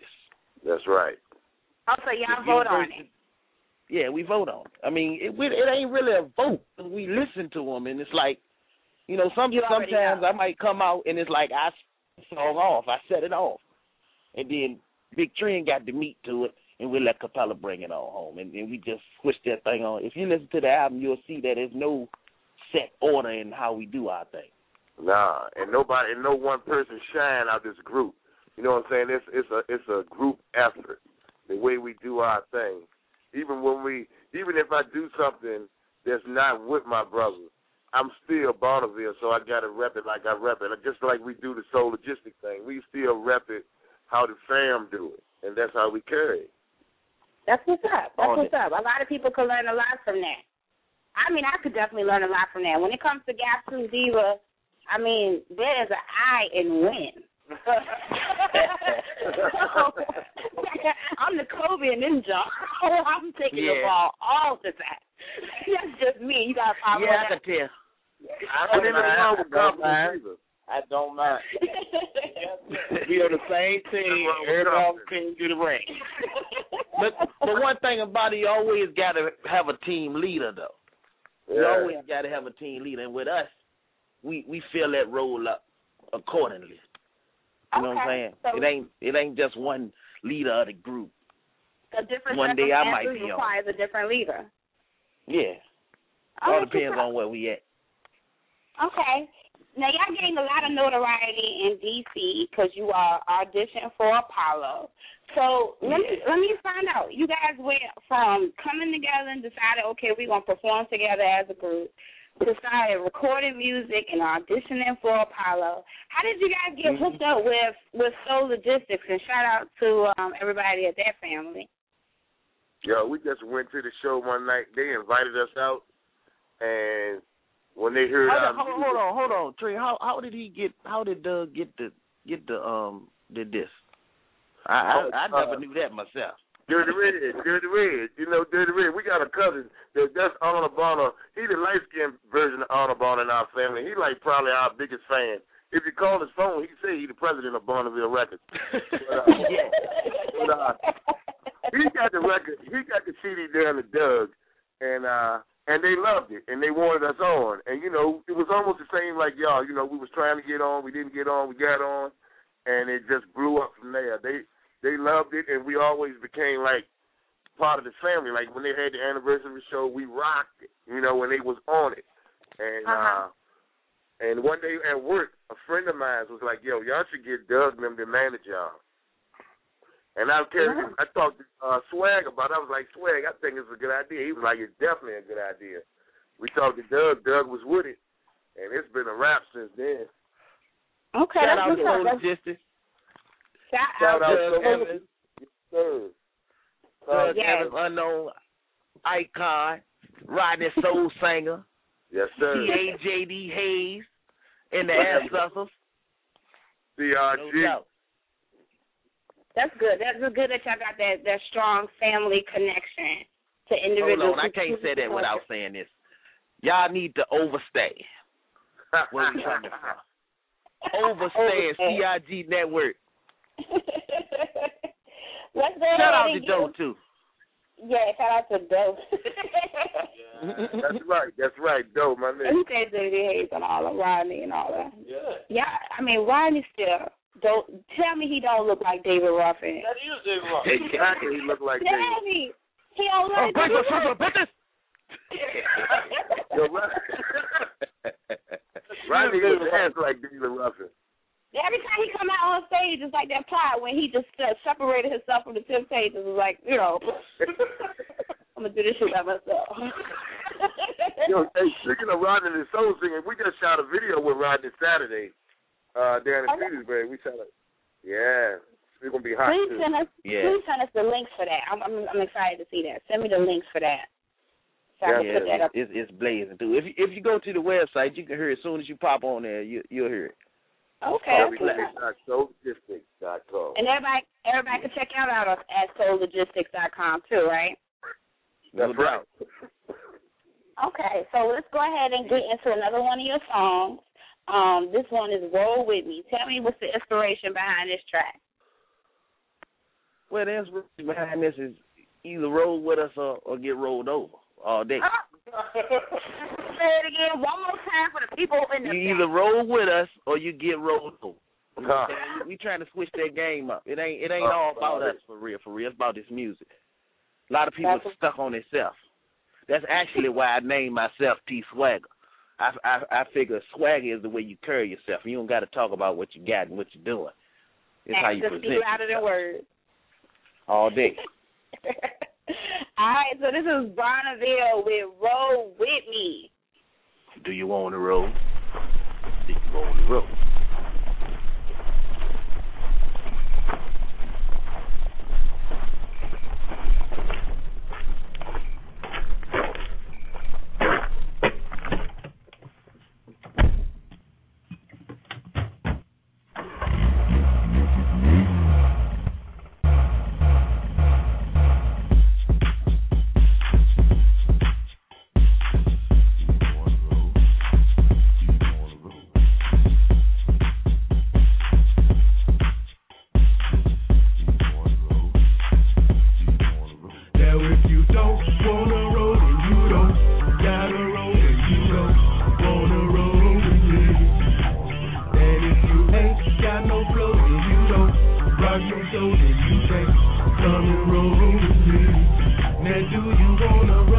That's right. Also, so y'all vote on it. Yeah, we vote on it. I mean, it it ain't really a vote. We listen to them, and it's like, you know, some you sometimes know. I might come out and it's like I song off, I set it off, and then Bigg Trinn got the meat to it, and we let Kapella bring it on home, and, and we just switch that thing on. If you listen to the album, you'll see that there's no set order in how we do our thing. Nah, and nobody and no one person shine out this group. You know what I'm saying? It's it's a it's a group effort. The way we do our thing. Even when we even if I do something that's not with my brother, I'm still BONAVIL, so I gotta rep it like I rep it. Just like we do the soul logistic thing. We still rep it how the fam do it. And that's how we carry it. That's what's up. That's what's up. A lot of people could learn a lot from that. I mean, I could definitely learn a lot from that. When it comes to Gap Tooth Diva, I mean, there is an I in win. I'm the Kobe Ninja. I'm taking Yeah. the ball all the time. That's just me. You got to follow Yeah, I that. can tell. I don't there's nothing wrong mind. I don't confidence mind. either. I don't mind. We are the same team. Everybody can do the ring. But the one thing about it, you always got to have a team leader though. You Yeah. always got to have a team leader, and with us, we we fill that role up accordingly. You know what I'm saying? so- it ain't it ain't just one leader of the group. a different One day I might circumstances be on. a different leader. Yeah, Oh, all that's depends what's on where we at. Okay. Now y'all gained a lot of notoriety in DC because you are auditioning for Apollo. So let me let me find out. You guys went from coming together and decided, okay, we're gonna perform together as a group, to started recording music and auditioning for Apollo. How did you guys get Mm-hmm. hooked up with with Soul Logistics? And shout out to um, everybody at that family. Yeah, we just went to the show one night. They invited us out, and when they heard Hold on, hold, on, hold on, Trey. How how did he get? How did Doug get the get the um the disc? I I, Oh, I uh, never knew that myself. Dirty Red, Dirty Red. You know, Dirty Red. We got a cousin that that's Bonner. He the light skinned version of Bonner in our family. He like probably our biggest fan. If you call his phone, he say he the president of BONAVIL Records. But, uh, but, uh, he got the record. He got the CD down to Doug, and uh, and they loved it, and they wanted us on. And you know, it was almost the same like y'all. You know, we was trying to get on, we didn't get on, we got on, and it just blew up from there. They they loved it, and we always became like part of the family. Like when they had the anniversary show, we rocked it. You know, when they was on it, and Uh-huh. uh, and one day at work, a friend of mine was like, "Yo, y'all should get Doug and them to manage y'all." And I carried, Yeah. I talked to uh, Swag about it. I was like, Swag, I think it's a good idea. He was like, it's definitely a good idea. We talked to Doug. Doug was with it, and it's been a wrap since then. Okay, Shout that's out what's to up. Soul That's- Logistics. Shout Shout out out to to Evans. Yes, sir. Uh, Doug yes. Evans, unknown icon, Rodney Soul Singer, yes, sir. T.A.J.D. Hayes, and the Ass Hustles. No CRG. doubt. That's good. That's good that y'all got that that strong family connection to individuals. Hold on, I can't say that without saying this. Y'all need to overstay. Where we coming from? Overstay and CIG Network. Let's go Shout out to get- Joe too. Yeah, shout out to Doe. That's right. That's right. Dope, my nigga. He said Dirty Hayes and all that, Rodney and all that. Yeah. Yeah, I mean Rodney still don't tell me he don't look like David Ruffin. That is David Rock. Exactly. He looked like Tell David. me he don't look Oh, like break David the son of a Ruffin. bitches. Yo, Rod- Rodney was ass like David Ruffin. Every time he come out on stage, it's like that part when he just uh, separated himself from the Temptations. It's like, you know, I'm gonna do this shit by myself. Yo, hey, speaking of Rodney and soul singing, we just shot a video with Rodney Saturday uh, down in Okay. Petersburg. We shot a, yeah, it's gonna be hot please too. send us, Yeah. please send us the links for that. I'm, I'm, I'm excited to see that. Send me the links for that. So I Yeah, that it's, it's blazing too. If you, if you go to the website, you can hear it as soon as you pop on there. You you'll hear it. Okay. okay. Everything.soullogistics.com. And everybody, everybody can check out out of at soullogistics.com too, right? That's No right. doubt. Okay, so let's go ahead and get into another one of your songs. Um, this one is "Roll with Me." Tell me what's the inspiration behind this track. Well, the inspiration behind this is either roll with us or, or get rolled over all day. Say it again one more time for the people in the You either roll with us or you get rolled over. Huh. And we trying to switch that game up. It ain't it ain't Uh, all about uh, us for real, for real. It's about this music. A lot of people That's- stuck on themselves. That's actually why I named myself T-Swagga. I I I figure swag is the way you carry yourself. You don't got to talk about what you got and what you're doing. It's and how you present. Just of the words. All day. All right, so this is BONAVIL with Roll With Me. Do you want to roll? Do you want to roll? gonna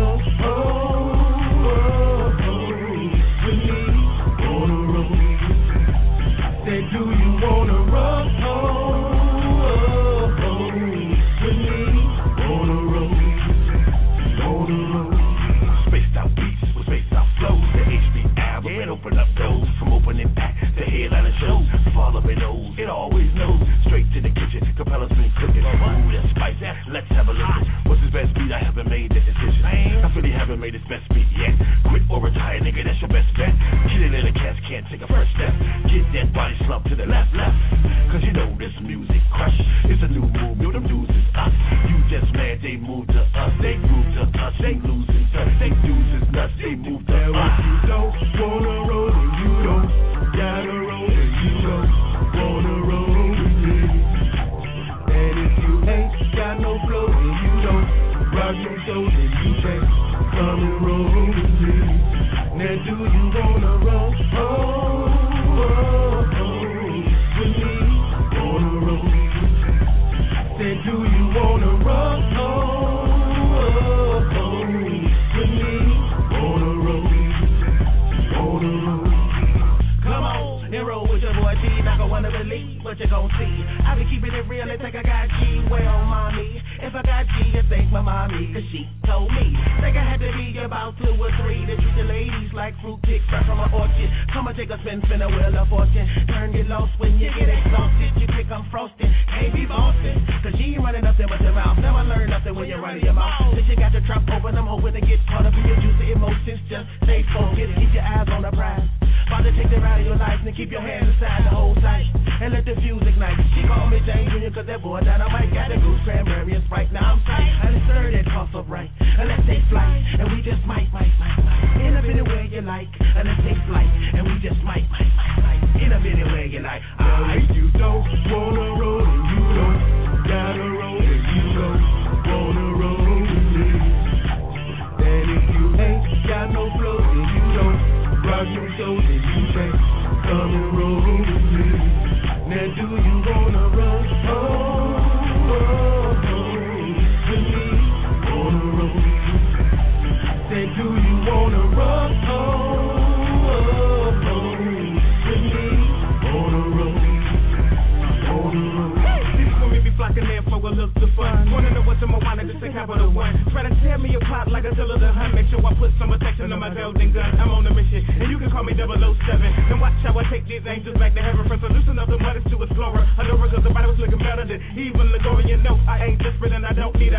what's the fun? Wanna know what's in my wallet? Just a capital one. Try to tear me apart like Attila the Hun. Make sure I put some protection on my belt and gun. I'm on a mission, and you can call me 007. And watch how I take these angels back to heaven. Friends, so loosen up the mothers to explore. I know because the body was looking better than even the Ligorian. No, I ain't desperate and I don't need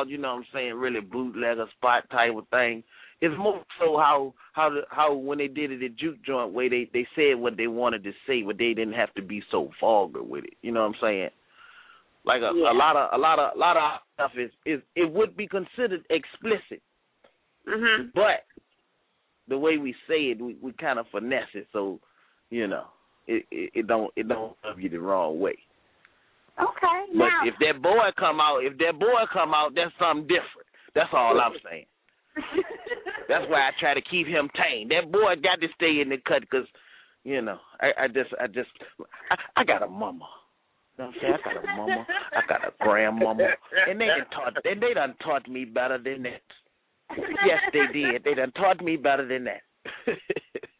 about, you know what I'm saying, really bootlegger spot type of thing. It's more so how how the, how when they did it at juke joint way they they said what they wanted to say, but they didn't have to be so vulgar with it. You know what I'm saying? Like a, Yeah. a lot of a lot of a lot of stuff is is it would be considered explicit, mhm. but the way we say it, we we kind of finesse it, so you know it it, it don't it don't rub you the wrong way. Okay. But now, if that boy come out, if that boy come out, that's something different. That's all I'm saying. That's why I try to keep him tame. That boy got to stay in the cut because, you know, I, I just, I just, I, I got a mama. You know what I'm saying? I got a mama. I got a grandmama, and they done taught, and they done taught me better than that. Yes, they did. They done taught me better than that.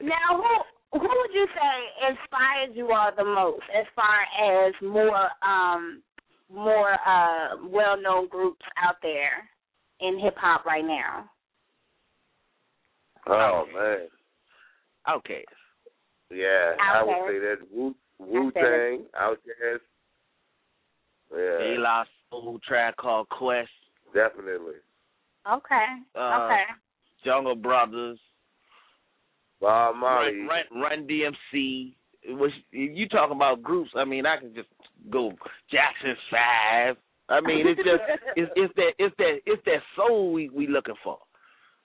now, who who would you say inspired you all the most, as far as more um more uh well known groups out there in hip hop right now? Oh man, okay. yeah, I would say that Wu Wu Tang, Outkast. They Yeah, lost a whole track called Quest. definitely. Okay. Uh, okay. Jungle Brothers. Bob Marley. Run, Run, Run DMC. Which you talking about groups? I mean, I can just go Jackson Five. I mean, it's just it's, it's that it's that it's that soul we we looking for.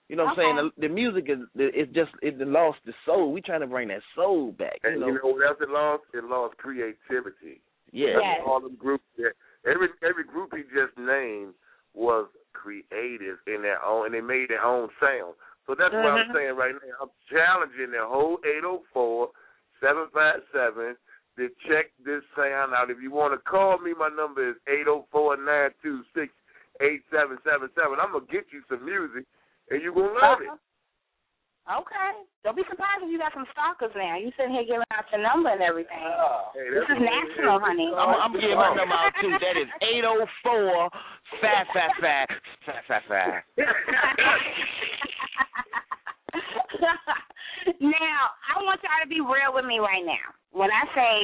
You know what I'm saying? The, the music is it's just it lost the soul. We trying to bring that soul back. You And know? you know what else it lost? It lost creativity. yeah. Yes. All them groups that every every group he just named was creative in their own and they made their own sound. So that's what I'm Mhm. saying right now. I'm challenging the whole 804 757 to check this sound out. If you want to call me, my number is 804 926 8777. I'm going to get you some music and you're going to love it. Okay. Don't be surprised if you got some stalkers now. You sitting here giving out your number and everything. Ah. Hey, This is what it national, honey. I'm, I'm gonna give my number out too. That is eight oh four five five five five five five. now, I want y'all to be real with me right now. When I say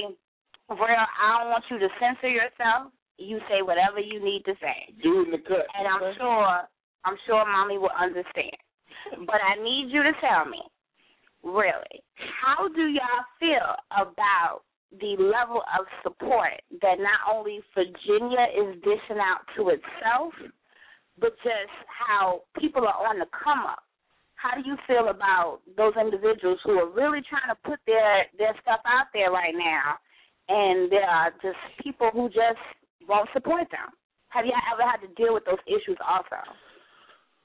real, I don't want you to censor yourself. You say whatever you need to say. Do it in the cut. And I'm sure I'm sure mommy will understand. But I need you to tell me, really, how do y'all feel about the level of support that not only Virginia is dishing out to itself, but just how people are on the come up? How do you feel about those individuals who are really trying to put their their stuff out there right now, and there are just people who just won't support them? Have y'all ever had to deal with those issues also?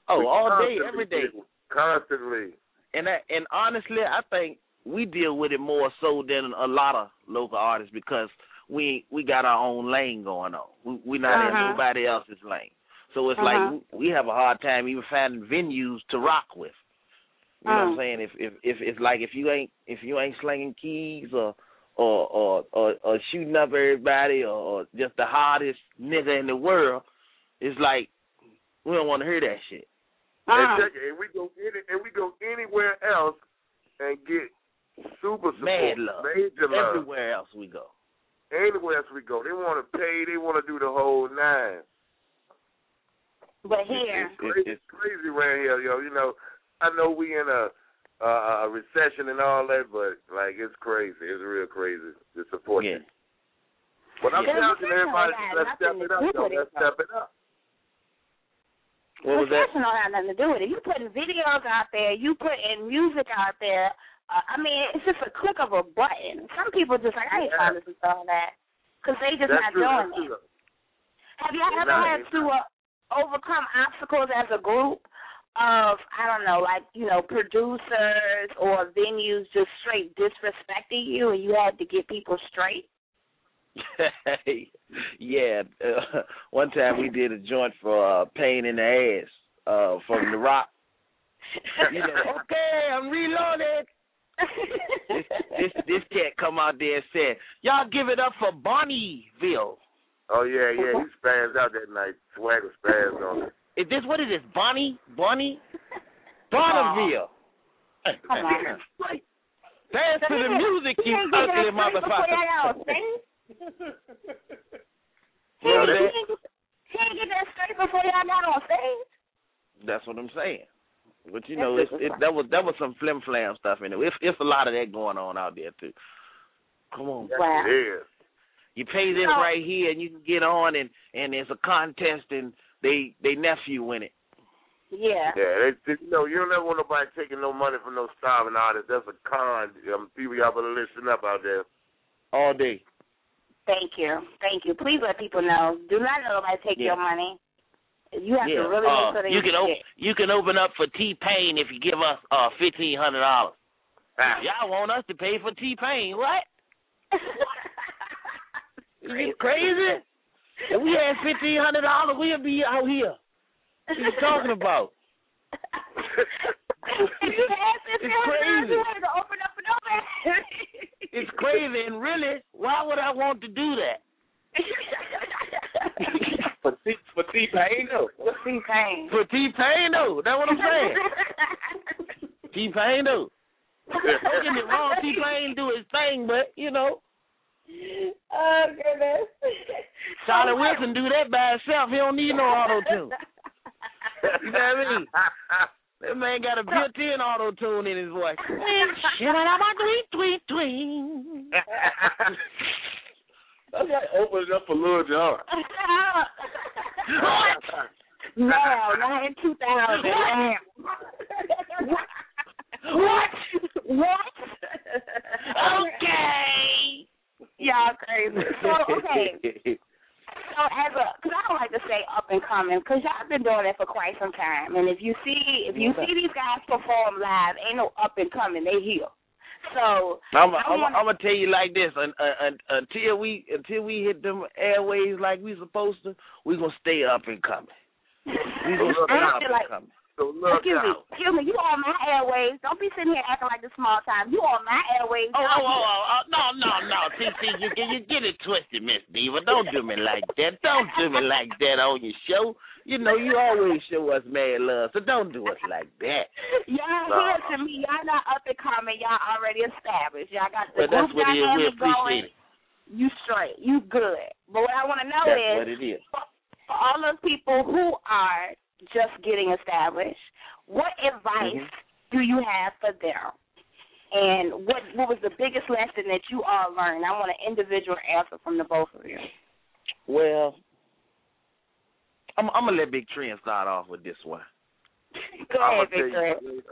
Oh, all day, every day. Constantly. And I, and honestly, I think we deal with it more so than a lot of local artists because we we got our own lane going on. We we not in Uh-huh. nobody else's lane. So it's Uh-huh. like we, we have a hard time even finding venues to rock with. You know what I'm Mm. saying? If if if it's like if you ain't if you ain't slinging keys or or or or, or shooting up everybody or, or just the hottest nigga in the world, it's like we don't want to hear that shit. Uh, And, check, it, and we go any, and we go anywhere else and get super support, Mad love. major love. Everywhere else we go. Anywhere else we go, they want to pay. They want to do the whole nine. But here, it's, crazy, it's crazy around here, yo. You know, I know we in a uh, a recession and all that, but like it's crazy. It's real crazy. Disappointing. Yeah. But I'm Yeah. telling everybody, let's step it up, do though. Let's step it up. What was that? professional have nothing to do with it. You putting videos out there, you putting music out there. Uh, I mean, it's just a click of a button. Some people just like, I ain't trying to listen to all that because they just That's not true. doing That's it. true. Have y'all ever had to uh, overcome obstacles as a group of I don't know, like you know, producers or venues just straight disrespecting you, and you had to get people straight? yeah. Uh, one time we did a joint for uh, Pain in the Ass uh, from The Rock. You know, okay, I'm reloaded. This, this this cat come out there and said, "Y'all give it up for Bonnieville." Oh yeah, yeah. He spazzed out that night. Swagga spazzed on it. Is this what it is? Bonnie? Bonnie? Bonneville. Come on. Dance to the music, you ugly that straight before motherfucker. Y'all out, see? He Well, that- he ain't get- he ain't get that straight before y'all got on stage. That's what I'm saying. But you know, it's, it, that was that was some flim flam stuff in it. It's, it's a lot of that going on out there too. Come on, Wow. it is. you pay this No. right here, and you can get on, and and there's a contest, and they they nephew win it. Yeah. Yeah, they, they, you know, you don't ever want nobody taking no money from no starving artists. That's a con. Um, people, y'all better listen up out there. all day. Thank you. Thank you. Please let people know. Do not let nobody take Yeah. your money. You have yeah, to really uh, make sure that you can get open you can open up for T Pain if you give us uh fifteen hundred dollars. Ah, Y'all want us to pay for T Pain? What? you crazy? If we had fifteen hundred dollars, we'd be out here. What are you talking about? if you had fifteen hundred dollars, crazy. you had to open up for nobody. It's crazy, and really, why would I want to do that? For T for T Pain though. See pain. For T Pain though, that's what I'm saying. T Pain though. Don't get me wrong, T Pain do his thing, but you know, Oh goodness. Charlie Wilson do that by himself. He don't need no auto tune. You know what I mean? That man got a built-in auto tune in his voice. tweet, tweet, tweet. That's like opening up for Lil Jon. no, not in 2000. What? What? Okay. Y'all crazy. So, okay. So as a, because I don't like to say up and coming, because y'all been doing it for quite some time, and if you see if you see these guys perform live, ain't no up and coming, they here. So I'm I I'm wanna- I'm gonna tell you like this: un, un, un, until we until we hit them airways like we supposed to, we gonna stay up and coming. We gonna stay up feel and like coming. So look excuse me, excuse me, you on my airways. Don't be sitting here acting like the small time. You on my airways. Oh, oh, oh, oh, oh, no, no, no. See, see, you, get- you get it twisted, Miss Diva. Don't do me like that. Don't do me like that on your show. You know, you always show us mad love, so don't do us like that. Y'all uh, No. here to me. Y'all not up and coming. Y'all already established. Y'all got the But that's what it is. We dynamic going. it. You straight. You good. But what I want to know That's is what it is. for, for all those people who are just getting established, what advice Mm-hmm. do you have for them? And what what was the biggest lesson that you all learned? I want an individual answer from the both of you. Well, I'm, I'm gonna let Bigg Trinn start off with this one. Go ahead, Victor. you,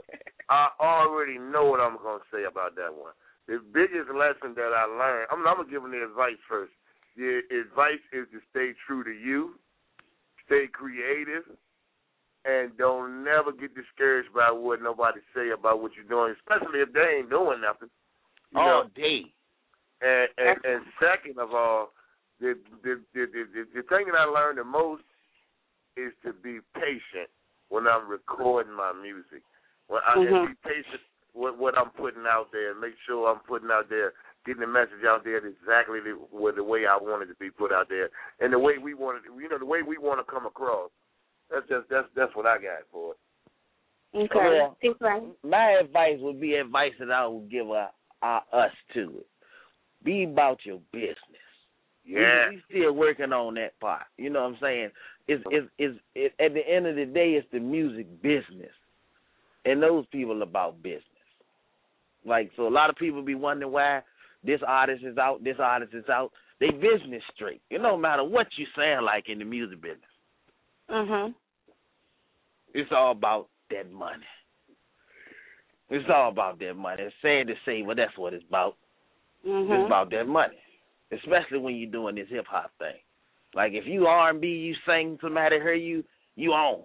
I already know what I'm gonna say about that one. The biggest lesson that I learned, I'm, I'm gonna give them the advice first. The advice is to stay true to you, stay creative, and don't never get discouraged by what nobody say about what you're doing, especially if they ain't doing nothing. You know? All day. And, and and second of all, the the, the the the thing that I learned the most is to be patient when I'm recording my music. When I Mhm. be patient with what I'm putting out there, and make sure I'm putting out there, getting the message out there exactly the, the way I want it to be put out there, and the way we want it, you know, the way we want to come across. That's just that's that's what I got for it. Okay. Well, right. My advice would be advice that I would give uh, uh, us to it. Be about your business. Yeah. We, we still working on that part. You know what I'm saying? It's it's it's it, at the end of the day, it's the music business, and those people about business. Like so, a lot of people be wondering why this artist is out, this artist is out. They business straight. It don't matter what you sound like in the music business. Mhm. It's all about that money. It's all about that money. It's sad to say, but that's what it's about. Mhm. It's about that money, especially when you're doing this hip hop thing. Like if you R and B, you sing, somebody hear you, you on.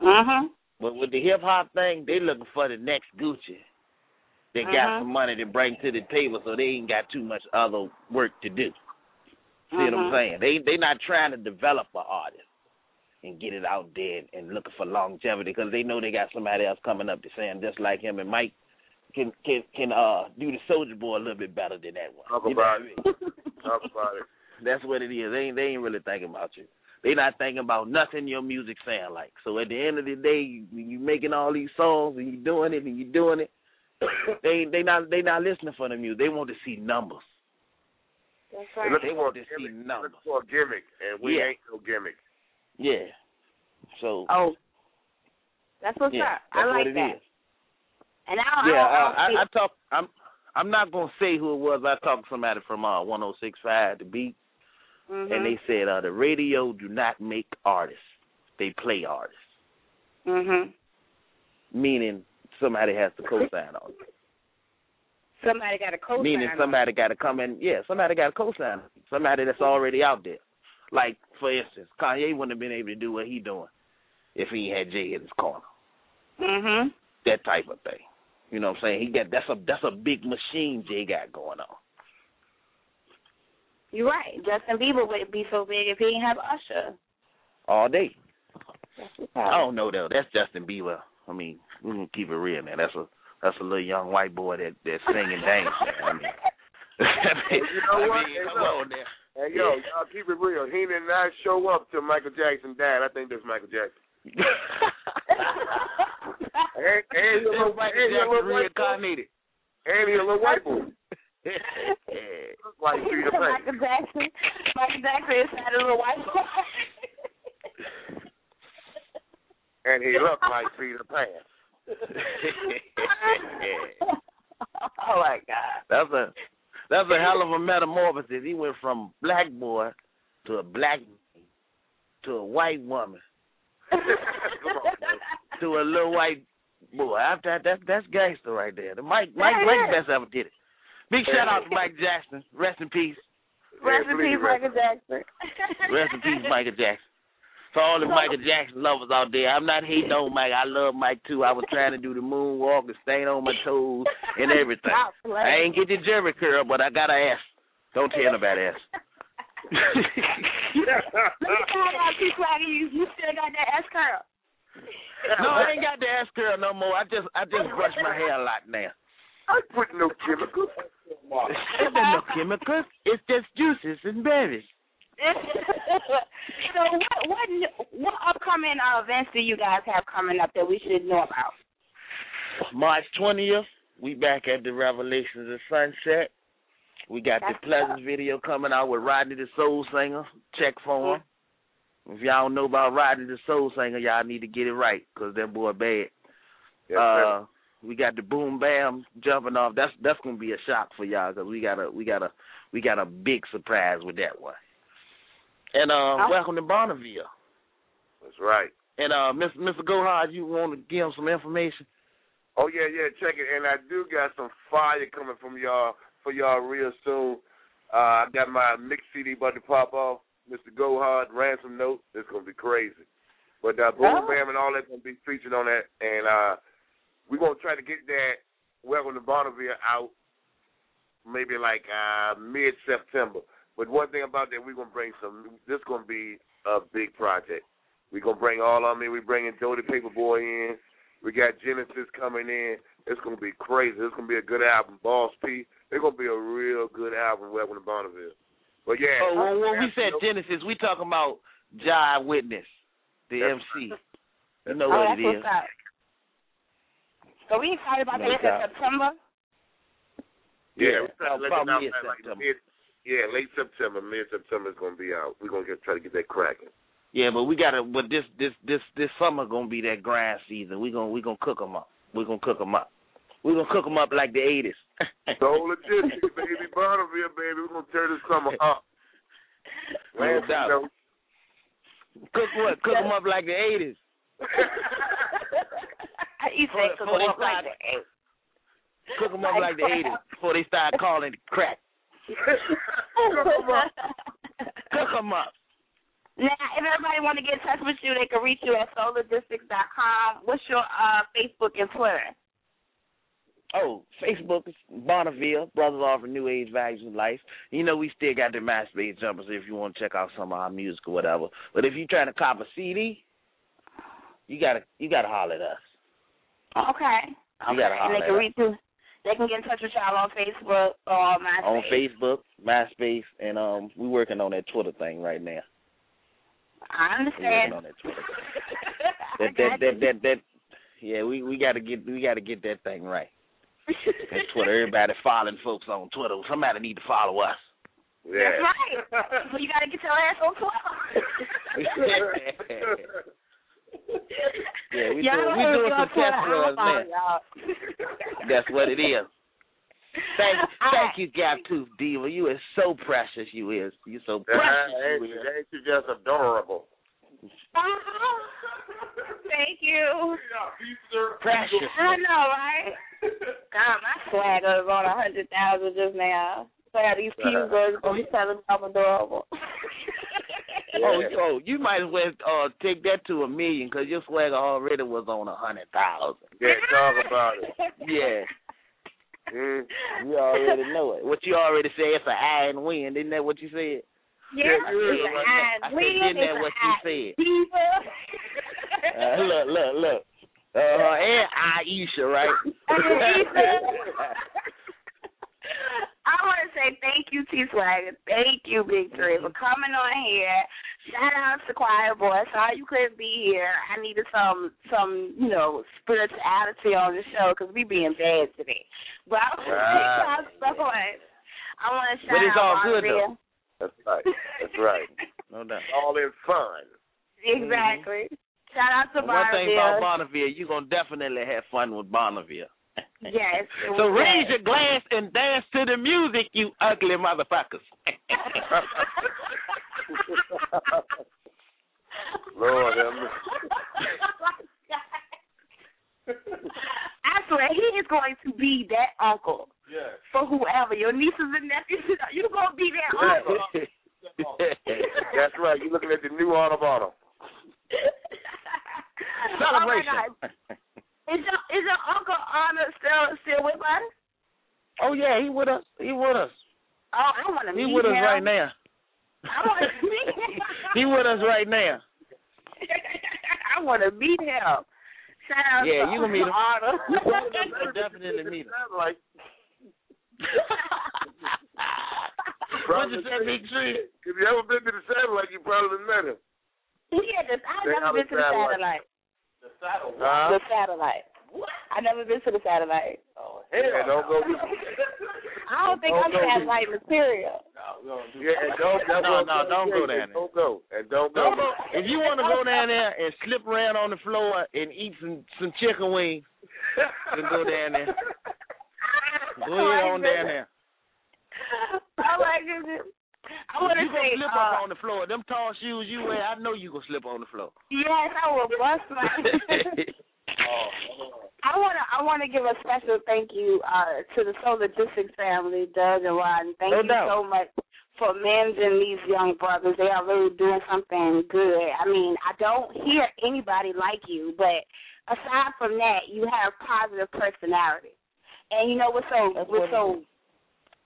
Mhm. But with the hip hop thing, they looking for the next Gucci. They got Mhm. some money to bring to the table, so they ain't got too much other work to do. See what I'm Mhm. saying? They they not trying to develop an artist and get it out there and looking for longevity because they know they got somebody else coming up to saying just like him and Mike can can can uh do the Soulja Boy a little bit better than that one. Talk You know about what I it. mean? Talk about it. That's what it is. They ain't they ain't really thinking about you. They not thinking about nothing your music sound like. So at the end of the day, you, you making all these songs and you doing it and you doing it. they they not they not listening for the music. They want to see numbers. That's They right. look They for want to see gimmick. They numbers. look for a gimmick, and we Yeah. ain't no gimmick. Yeah. So Oh, that's what's yeah, up. that's I like what it that. is. And I Yeah, I I I, I talk. I'm I'm not gonna say who it was. I talked to somebody from uh 106.5 The Beat, Mhm. and they said uh the radio do not make artists; they play artists. Mhm. Meaning somebody has to co-sign on it. Somebody got a co sign. Meaning somebody got to come in. Yeah, somebody got to co-sign. Somebody that's already out there. Like for instance, Kanye wouldn't have been able to do what he doing if he had Jay in his corner. Mhm. That type of thing. You know what I'm saying? He got that's a that's a big machine Jay got going on. You're right. Justin Bieber wouldn't be so big if he didn't have Usher. all day. I don't know though. That's Justin Bieber. I mean, we can keep it real, man. That's a that's a little young white boy that that singing and dance. Man. I mean, I mean, You know I what? mean, come on there. Hey yo, y'all keep it real. He did not show up till Michael Jackson died. I think that's Michael Jackson. And, and he a little, Michael and Jackson white boy. reincarnated. And he a little white boy. like Peter Pan. Michael Jackson. Michael Jackson is had a little white boy. And he looked like Peter Pan. oh my God. That's a that's a hell of a metamorphosis. He went from black boy to a black to a white woman Come on, man. to a little white boy. After that, that's that's gangster right there. The Mike Mike Yeah, Mike best ever did it. Big shout out to Mike Jackson. Rest in peace. Rest in peace, rest Michael Jackson. Rest in peace, Michael Jackson. For all the Michael Jackson lovers out there, I'm not hating on Mike. I love Mike too. I was trying to do the moonwalk and stand on my toes and everything. I ain't get the Jerry curl, but I got a ass. Don't tell nobody else. Let me find out, T Swaggy, you, you still got that S curl. no, I ain't got the ass curl no more. I just I just brush my hair a lot now. I put no chemicals. There's no chemicals. It's just juices and berries. so what what what upcoming uh, events do you guys have coming up that we should know about? March 20th, we back at the Revelations of Sunset. We got That's the Pleasant video coming out with Rodney the Soul Singer. Check for him. If y'all don't know about Rodney the Soul Singer, y'all need to get it right because that boy bad. Yes, uh, we got the boom bam jumping off. That's that's gonna be a shock for y'all because we got a we got a we got a big surprise with that one. And uh, Oh. welcome to BONAVIL. That's right. And uh, Mr. Mr. Gohard, you want to give him some information? Oh yeah, yeah, check it. And I do got some fire coming from y'all for y'all real soon. Uh, I got my mix CD about to pop off. Mr. Gohard, Ransom Note. It's gonna be crazy. But uh, Boom Oh. Bam and all that's gonna be featured on that. And uh, we're gonna try to get that Welcome to BONAVIL out maybe like uh, mid September. But one thing about that, we're gonna bring some. This is gonna be a big project. We're gonna bring all of me. We're bringing Jody Paperboy in. We got Genesis coming in. It's gonna be crazy. It's gonna be a good album. Boss P. It's gonna be a real good album. Welcome to BONAVIL. But yeah. Oh, when, when we said Genesis, we talking about Jive Witness, the That's- MC. You know oh, what that's it is. what's. So we excited about No this in. September. Yeah, Yeah, we're trying to let about them out like September. mid Yeah, late September, mid September is gonna be out. We're gonna get try to get that cracking. Yeah, but we gotta. But this this this this summer gonna be that grind season. We gonna we gonna cook them up. We gonna cook them up. We gonna cook them up like the eighties. So legit, baby, BONAVIL, baby. We're gonna turn this summer up. No Man, doubt. Cook what? Cook them up like the eighties. you For- say cook they up like start- that. Cook them up like the eighties before they start calling it crack. Cook them up. Now, if everybody want to get in touch with you, they can reach you at soullogistics.com. What's your uh, Facebook and Twitter? Oh, Facebook is BONAVIL, Brothers Offer New Age Values of Life. You know, we still got the MySpace jumpers if you want to check out some of our music or whatever. But if you're trying to cop a CD, you gotta you gotta holler at us. Okay. You Okay. gotta and holler they can reach you. They can get in touch with y'all on Facebook or MySpace. On Facebook, MySpace, and um, we're working on that Twitter thing right now. I We working understand. on that Twitter. That that that that that. Yeah, we we gotta get we gotta get that thing right. That Twitter, everybody following folks on Twitter. Somebody need to follow us. That's right. So you got to get your ass on Twitter. Yeah, we Y'all doing- we heard doing some test runs, man. y'all. That's what it is. Thank, All thank you, Gap Tooth Diva. You is so precious. You is. You so Uh, precious. ain't, You you, is. ain't you just adorable? Thank you. Precious. I know, right? God, my swag is on a hundred thousand just now. So I got these cute girls gonna be telling me I'm adorable. Oh, oh, you might as well uh, take that to a million because your swagger already was on a hundred thousand. Yeah, talk about it. Yeah, Mm. you already know it. What you already said, it's an iron wind. Isn't that what you said? Yeah, it's heard a it high wind, isn't that what you said? Uh, look, look, look. Uh, and Aisha, right? Aisha. I want to say thank you, T-Swagga. Thank you, Bigg Trinn, for coming on here. Shout out to Choir Boi. Sorry you couldn't be here. I needed some, some, you know, spirituality on the show because we being bad today. But I want to Right. shout out I want to shout But it's out all good, Maria. though. That's right. That's right. no doubt. All in fun. Exactly. Mm-hmm. Shout out to One thing about BONAVIL. BONAVIL, you're gonna definitely have fun with BONAVIL. Yes. So raise that. your glass and dance to the music, you ugly motherfuckers. Lord have mercy. I swear he is going to be that uncle Yeah. for whoever your nieces and nephews. You're gonna be that uncle. That's right. You're looking at the new Autobahn. Celebration. Oh my God. Is your is your uncle Anna still still with us? oh yeah, he with us. He with us. Oh, I want to meet him. He with us right now. I want to meet him. He with us right now. I want to meet him. Shout out Yeah, you gonna meet him. Anna. We'll definitely meet him. Like, What you say, Bigg Trinn? if you ever been to the satellite, you probably met him. Yeah, this, I've They never been to the satellite. satellite. Huh? The satellite. What? I've never been to the satellite. Yeah, don't go. I don't think Don't I'm go. satellite material. Yeah, and don't. That's No, what no, I'm don't go down there. Don't go. And don't go. Don't go. If you want to go down there and slip around on the floor and eat some some chicken wings, then go down there. Go ahead on down there. Oh my goodness. I want to say, gonna slip uh, up on the floor. Them tall shoes you wear, I know you gonna slip on the floor. yes, I will bust my. I want to. I want to give a special thank you uh, to the Soul Logistics family, Doug and Rod. Thank No you doubt. so much for managing these young brothers. They are really doing something good. I mean, I don't hear anybody like you, but aside from that, you have positive personality. And you know what's so That's what's what so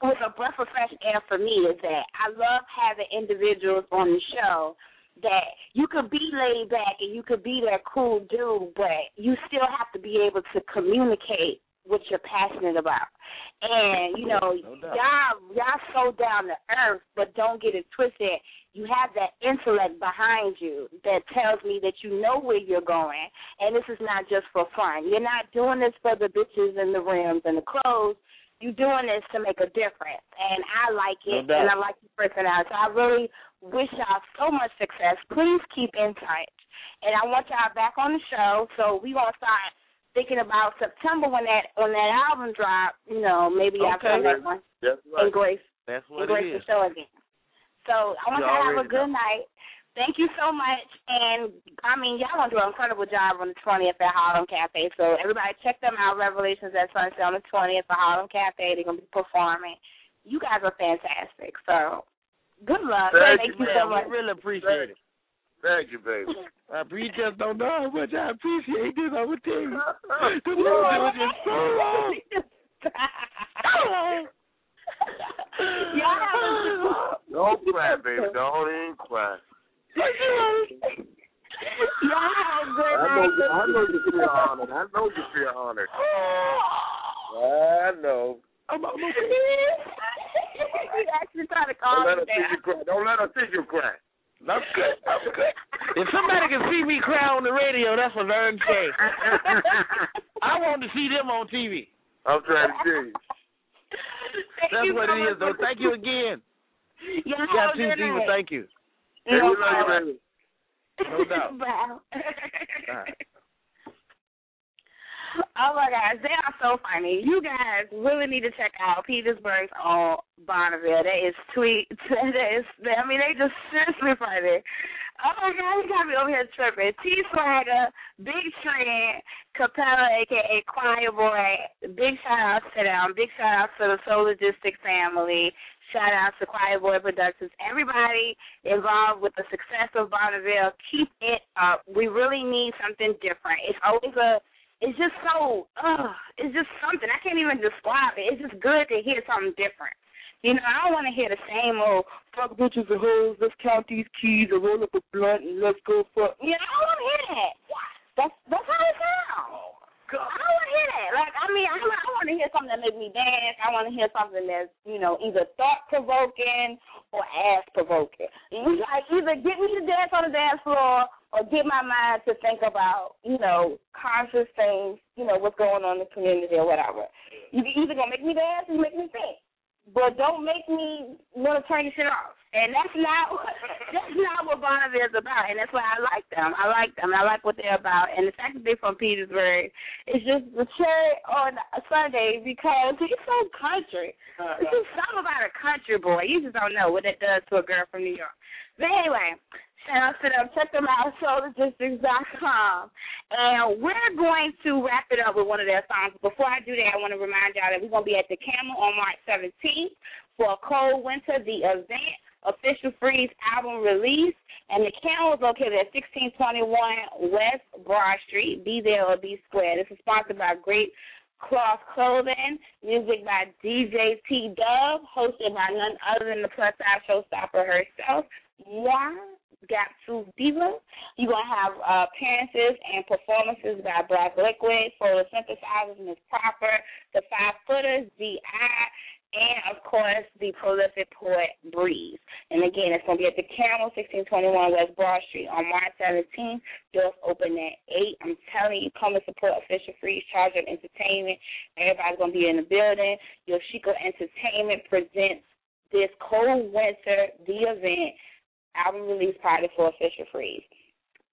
what's a breath of fresh air for me is that I love having individuals on the show that you could be laid back and you could be that cool dude, but you still have to be able to communicate what you're passionate about. And you know, No y'all y'all so down to earth, but don't get it twisted. You have that intellect behind you that tells me that you know where you're going, and this is not just for fun. You're not doing this for the bitches and the rims and the clothes. You're doing this to make a difference, and I like it, No and I like your personality. So I really wish y'all so much success. Please keep in touch, and I want y'all back on the show. So we gonna start thinking about September when that when that album drop. You know, maybe I'll Okay. come back one That's and Grace That's and what Grace it the show again. So I want You y'all to have a good night. Thank you so much. And I mean, y'all gonna do an incredible job on the twentieth at Harlem Cafe. So everybody check them out. Revelations at Sunset on the twentieth at Harlem Cafe. They're gonna be performing. You guys are fantastic. So good luck. Thank Thank, you, you so much. we really appreciate it. Thank you, baby. I you just don't know how much I appreciate this. I would tell you. The You music know was just so long. Y'all have a Don't cry, baby. Don't even cry. Y'all have good I know, you, I know you feel honored. I know you feel honored. I know. I'm, I'm okay. you actually trying to Don't let me her see you cry. Don't let her see you cry. I'm good. I'm good. If somebody can see me cry on the radio, that's a learned thing. I want to see them on TV. I'm trying to tell you. Thank That's you what so it is, though. Thank you again. Y'all You got two good Thank you. Hey, No we love you, baby. No doubt. Bye. All right. Oh my gosh, they are so funny. You guys really need to check out Petersburg's on BONAVIL. That is sweet. That is, I mean, they just seriously funny. Oh my god, he got me over here tripping. T Swagger, Bigg Trinn, Kapella, aka Choir Boi. Big shout out to them. Big shout out to the Soul Logistics family. Shout out to Choir Boi Productions. Everybody involved with the success of BONAVIL, keep it up. We really need something different. It's always a it's just so uh it's just something. I can't even describe it. It's just good to hear something different. You know, I don't want to hear the same old fuck bitches and hoes, let's count these keys and roll up a blunt and let's go fuck you know, I don't want to hear that. That's that's how it sounds. I want to hear that. Like, I mean, I, I want to hear something that makes me dance. I want to hear something that's, you know, either thought provoking or ass provoking. Like, either get me to dance on the dance floor or get my mind to think about, you know, conscious things, you know, what's going on in the community or whatever. You either gonna make me dance or make me think. But don't make me want to turn your shit off. And that's not that's not what BONAVIL is about. And that's why I like them. I like them. I like what they're about. And the fact that they're from Petersburg is just the cherry on Sunday because he's so country. Uh-huh. It's just something about a country boy. You just don't know what it does to a girl from New York. But anyway, shout out to them. Check them out, soullogistics.com. And we're going to wrap it up with one of their songs. Before I do that, I want to remind y'all that we're going to be at the Camel on March 17th for a cold winter, the event, official freeze album release. And the Camel is located at 1621 West Broad Street. Be there or be square. This is sponsored by Great Cloth Clothing, music by DJ T Dub, hosted by none other than the plus size showstopper herself, Moi, Tooth Diva. You're going to have uh, appearances and performances by Black Liquid, photosynthesizers, Miss Proper, the Five Footers, D.I., and of course the prolific poet Breeze. And again, it's going to be at the Camel, 1621 West Broad Street on March 17th. Doors open at 8. I'm telling you, come and support Official Freeze, Charge of Entertainment. Everybody's going to be in the building. Yoshiko Entertainment presents this cold winter, the event, album release party for Official Freeze.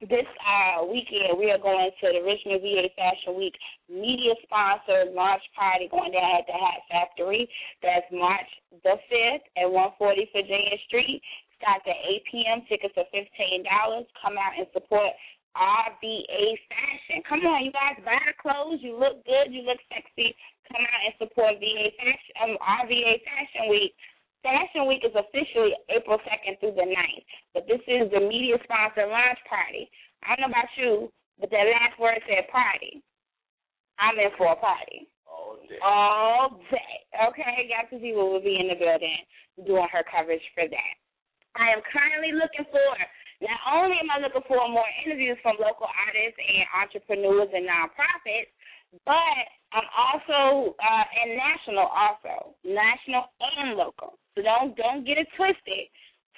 This uh, weekend, we are going to the Richmond VA Fashion Week media sponsored launch party going down at the Hat Factory. That's March the 5th at 140 Virginia Street. Starts at 8 p.m. Tickets are $15. Come out and support RVA Fashion. Come on, you guys, buy the clothes. You look good. You look sexy. Come out and support VA Fashion, um, RVA Fashion Week. Fashion Week is officially April 2nd through the 9th, but this is the media sponsored launch party. I don't know about you, but that last word said party. I'm in for a party. All day. All day. Okay, Dr. Ziva will be in the building doing her coverage for that. I am currently looking for, not only am I looking for more interviews from local artists and entrepreneurs and nonprofits, but I'm also uh, and national also, national and local. So don't don't get it twisted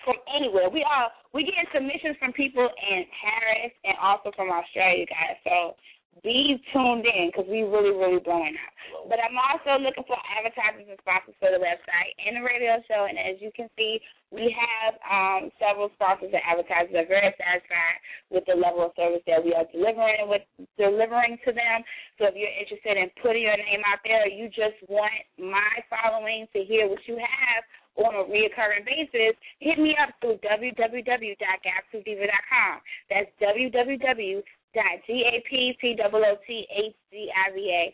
from anywhere. We are we getting submissions from people in Paris and also from Australia, guys. So be tuned in because we really really blowing up. but I'm also looking for advertisers and sponsors for the website and the radio show. And as you can see, we have um, several sponsors and advertisers that are very satisfied with the level of service that we are delivering with delivering to them. So if you're interested in putting your name out there, you just want my following to hear what you have on a reoccurring basis, hit me up through www.GapToothDiva.com. That's www.GapToothDiva.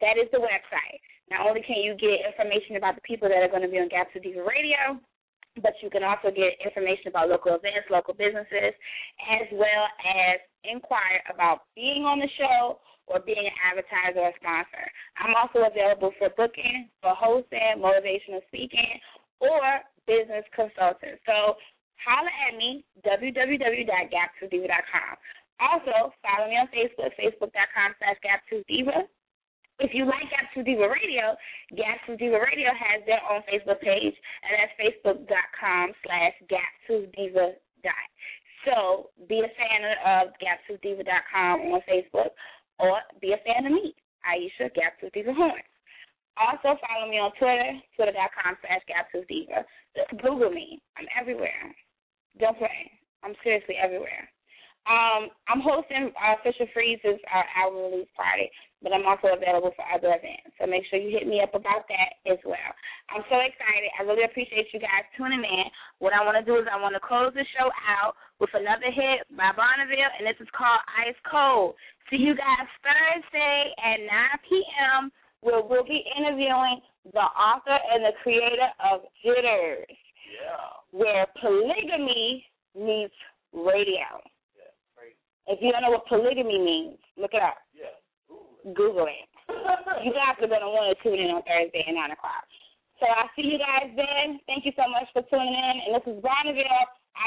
That is the website. Not only can you get information about the people that are going to be on Gap Tooth Diva Radio, but you can also get information about local events, local businesses, as well as inquire about being on the show or being an advertiser or sponsor. I'm also available for booking, for hosting, motivational speaking, or business consulting. So holla at me, www.GapToothDiva.com. Also, follow me on Facebook, facebook.com slash GapToothDiva. If you like Gap Tooth Diva Radio, Gap Tooth Diva Radio has their own Facebook page, and that's facebook.com slash GapToothDiva. So be a fan of GapToothDiva.com on Facebook, or be a fan of me, Aisha Gap Tooth Diva Horn. Also follow me on Twitter, twitter.com slash GapToothDiva. Just Google me. I'm everywhere. Don't play. I'm seriously everywhere. Um, I'm hosting uh, Official Freeze's uh, album release party, but I'm also available for other events. So make sure you hit me up about that as well. I'm so excited. I really appreciate you guys tuning in. What I want to do is I want to close the show out with another hit by BONAVIL, and this is called Ice Cold. See you guys Thursday at 9 p.m where we'll be interviewing the author and the creator of Jitters, yeah. where polygamy meets radio. Yeah, great. If you don't know what polygamy means, look it up. Yeah. Google it. you guys are going to want to tune in on Thursday at 9 o'clock. So I'll see you guys then. Thank you so much for tuning in. And this is BONAVIL,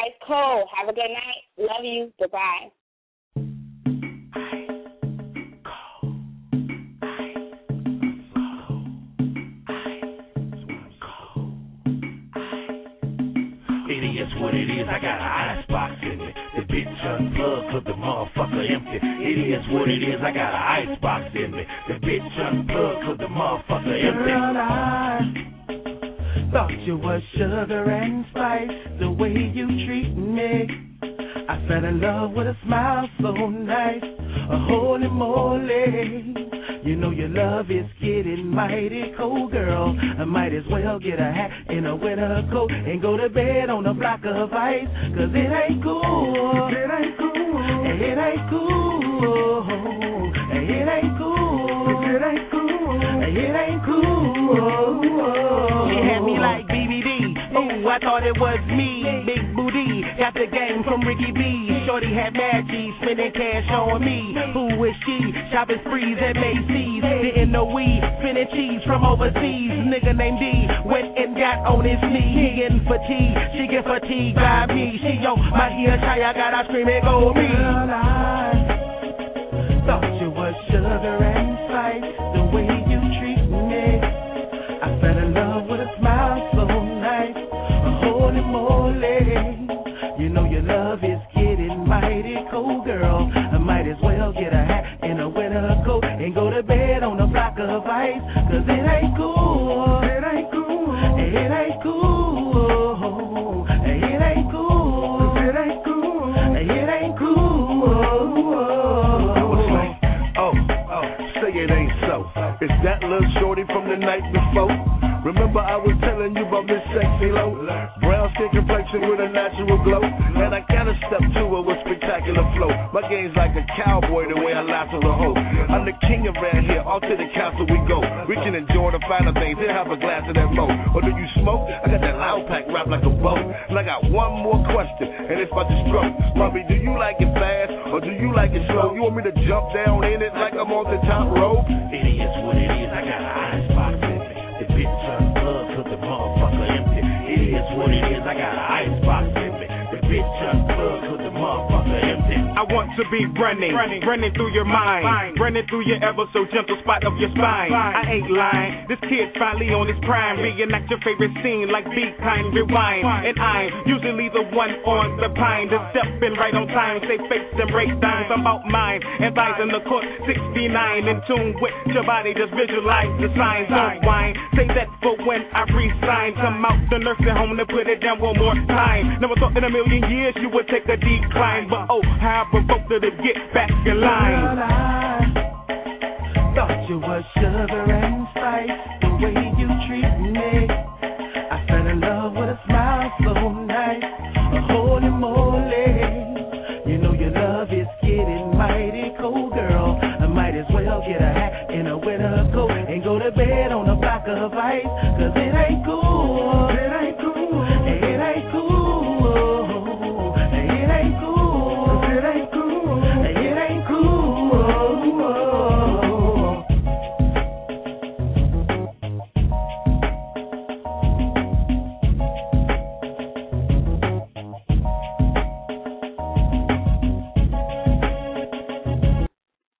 Ice Cold. Have a good night. Love you. Goodbye. what it is. I got an ice box in it. The bitch unplugged cause the motherfucker empty. It is what it is. I got an ice box in me. The bitch unplugged cause the motherfucker empty. Girl, I thought you was sugar and spice. The way you treat me. I fell in love with a smile so nice. A holy moly. You know your love is getting mighty cold, girl. I might as well get a hat and a winter coat and go to bed on a block of ice. Cause it ain't cool. It ain't cool. It ain't cool. It ain't cool. It ain't cool. It ain't cool. She had me like BBD. Oh, I thought it was me. Big booty. Got the game from Ricky B. Shorty had mad G, spending cash on me. Who is she? Shopping sprees at Macy's. Didn't know we spinning cheese from overseas. Nigga named D went and got on his knee. He getting fatigued, she get fatigued by me. She yo, my ear shy, I got her screaming, go me. Girl, I thought you was sugar and spice. The way little shorty from the night before? Remember I was telling you about Miss Sexy Low? Brown skin complexion with a natural glow. And I gotta step to her with spectacular flow. My game's like a cowboy the way I laugh to the hoe. I'm the king around here, off to the castle we go. We can enjoy the finer things, then have a glass of that mo. Or do you smoke? I got that loud pack wrapped like a bow. And I got one more question, and it's about the stroke. Mommy, do you like it fast, or do you like it slow? You want me to jump down in it like I'm on the top rope? Want to be running, running through your mind, running through your ever so gentle spot of your spine. I ain't lying, this kid's finally on his prime, reenact your favorite scene like be kind, rewind. And I'm usually the one on the pine, just stepping right on time, say face and break dimes. I'm out mine, and thighs in the court, 69 in tune with your body, just visualize the signs. Don't whine, say that for when I resign. Come out the nursing home to put it down one more time. Never thought in a million years you would take a decline, but oh, how Her to get back in line. I thought you were sugar and spice, the way you treat me. I fell in love with a smile so